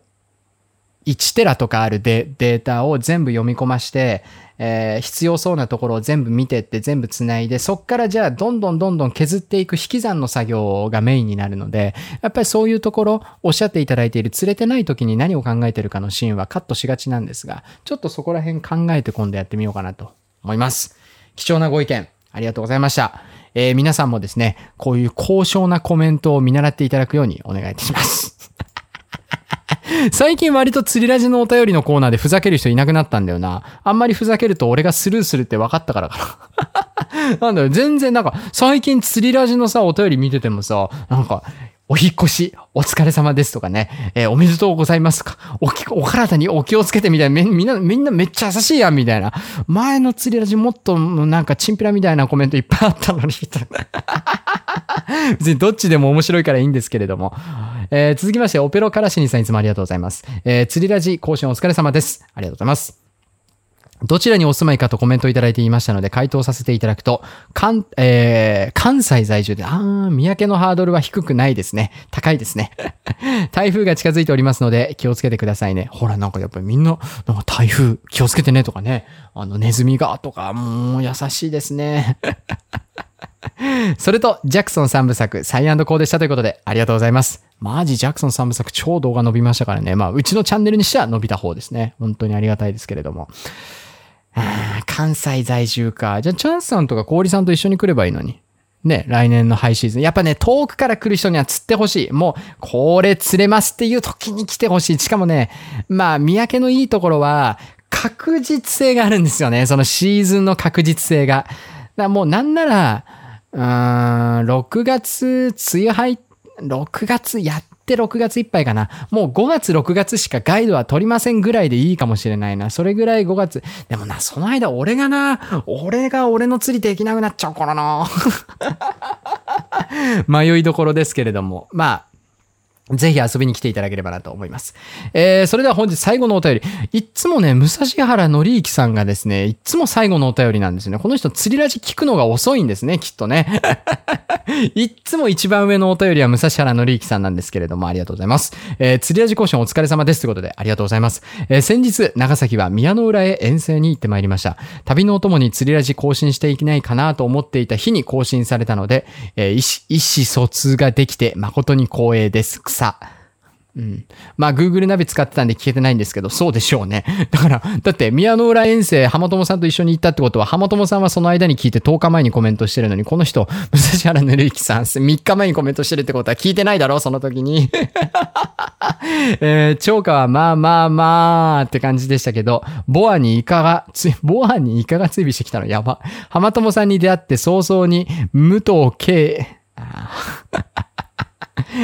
1テラとかあるデータを全部読み込まして、えー必要そうなところを全部見てって全部つないで、そっからじゃあどんどんどんどん削っていく引き算の作業がメインになるので、やっぱりそういうところ、おっしゃっていただいている釣れてない時に何を考えてるかのシーンはカットしがちなんですが、ちょっとそこら辺考えて今度やってみようかなと思います。貴重なご意見、ありがとうございました。えー皆さんもですね、こういう高尚なコメントを見習っていただくようにお願いいたします。最近割と釣りラジのお便りのコーナーでふざける人いなくなったんだよな。あんまりふざけると俺がスルーするって分かったからかな。なんだよ、全然なんか、最近釣りラジのさ、お便り見ててもさ、なんか、お引越し、お疲れ様ですとかね、えーおめでとうございますとか、おき、お体にお気をつけてみたいな、みんな、みんなめっちゃ優しいやんみたいな。前の釣りラジもっとなんかチンピラみたいなコメントいっぱいあったのに、別にどっちでも面白いからいいんですけれども。えー続きまして、オペロカラシニさんいつもありがとうございます。えー釣りラジ更新お疲れ様です。ありがとうございます。どちらにお住まいかとコメントいただいていましたので、回答させていただくと、関、えー、関西在住で、あー、三宅のハードルは低くないですね。高いですね。台風が近づいておりますので、気をつけてくださいね。ほら、なんかやっぱりみんな、なんか台風気をつけてねとかね、あの、ネズミがとか、もう優しいですね。それと、ジャクソン3部作、サイアンドコーでしたということで、ありがとうございます。マジ、ジャクソン3部作、超動画伸びましたからね。まあ、うちのチャンネルにしては伸びた方ですね。本当にありがたいですけれども。関西在住か。じゃあ、チャンスさんとか氷さんと一緒に来ればいいのに。ね、来年のハイシーズン。やっぱね、遠くから来る人には釣ってほしい。もう、これ釣れますっていう時に来てほしい。しかもね、まあ、三宅のいいところは、確実性があるんですよね。そのシーズンの確実性が。だもうなんなら、うーん、6月、梅雨入っ、6月やって6月いっぱいかな。もう5月、6月しかガイドは取りませんぐらいでいいかもしれないな。それぐらい5月。でもな、その間俺がな、俺が俺の釣りできなくなっちゃうからな。迷いどころですけれども。まあ、ぜひ遊びに来ていただければなと思います。えー、それでは本日最後のお便り。いつもね、武蔵原のりゆきさんがですね、いつも最後のお便りなんですね。この人釣りラジ聞くのが遅いんですね、きっとね。いつも一番上のお便りは武蔵原のりゆきさんなんですけれども、ありがとうございます。えー、釣りラジ講師お疲れ様ですということで、ありがとうございます。えー、先日、長崎は宮の浦へ遠征に行ってまいりました。旅のお供に釣りラジ更新していけないかなと思っていた日に更新されたので、えー、意思疎通ができて誠に光栄です。草。うん。まあ、Google ナビ使ってたんで聞けてないんですけど、そうでしょうね。だから、だって、宮の浦遠征、浜友さんと一緒に行ったってことは、浜友さんはその間に聞いて10日前にコメントしてるのに、この人、武蔵原ぬるゆきさん、3日前にコメントしてるってことは聞いてないだろその時に。えー、超過はまあまあまあって感じでしたけど、ボアにイカが、つボアにイカが追尾してきたのやば。浜友さんに出会って早々に、武藤圭、あー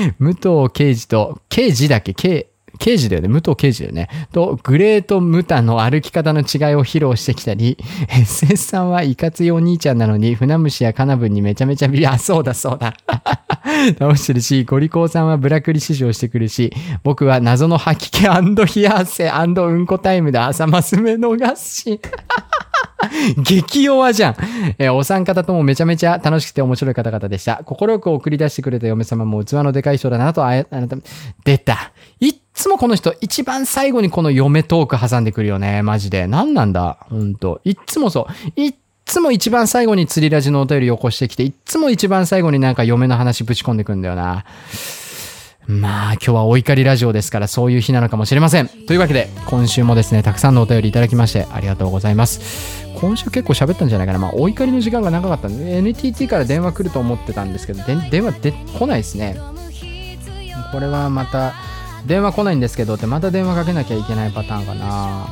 武藤刑事と、刑事だっけ？刑、刑事だよね。武藤刑事だよね。と、グレート・ムタの歩き方の違いを披露してきたり、SS さんはいかついお兄ちゃんなのに、船虫やカナブンにめちゃめちゃビビ、あ、そうだそうだ。倒してるし、ゴリコーさんはブラクリ試乗してくるし、僕は謎の吐き気冷や汗うんこタイムで朝マス目逃し。激弱じゃん、えーお三方ともめちゃめちゃ楽しくて面白い方々でした。心よく送り出してくれた嫁様も器のでかい人だなとあ、あなた、出た。いっつもこの人、一番最後にこの嫁トーク挟んでくるよね。マジで。何なんだ？ほんと。いっつもそう。いっつも一番最後に釣りラジのお便りを起こしてきて、いっつも一番最後になんか嫁の話ぶち込んでくんだよな。まあ、今日はお怒りラジオですから、そういう日なのかもしれません。というわけで、今週もですね、たくさんのお便りいただきまして、ありがとうございます。今週結構喋ったんじゃないかな。まあ、お怒りの時間が長かったんで、NTT から電話来ると思ってたんですけど、電話で来ないですね。これはまた、電話来ないんですけどって、また電話かけなきゃいけないパターンかな。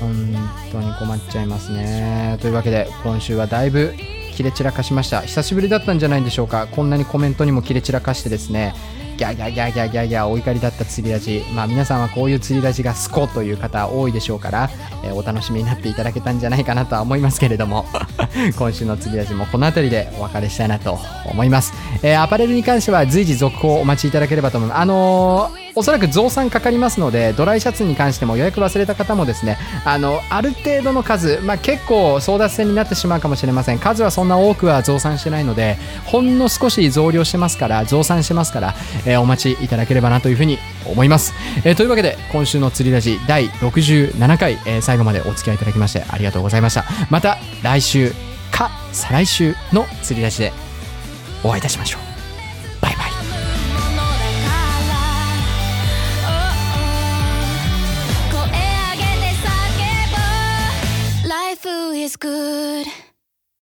本当に困っちゃいますね。というわけで、今週はだいぶ切れ散らかしました。久しぶりだったんじゃないでしょうか。こんなにコメントにも切れ散らかしてですね、ギャギャギャギャギャギャお怒りだった釣りラジ。まあ皆さんはこういう釣りラジがスコという方多いでしょうから、えーお楽しみになっていただけたんじゃないかなとは思いますけれども、今週の釣りラジもこの辺りでお別れしたいなと思います。えーアパレルに関しては随時続報をお待ちいただければと思います。あのーおそらく増産かかりますので、ドライシャツに関しても予約忘れた方もですね、あの、ある程度の数、まあ、結構争奪戦になってしまうかもしれません。数はそんな多くは増産してないので、ほんの少し増量してますから、増産してますから、えーお待ちいただければなというふうに思います。えーというわけで、今週の釣りラジ第67回、えー最後までお付き合いいただきましてありがとうございました。また来週か再来週の釣りラジでお会いいたしましょう。food is good.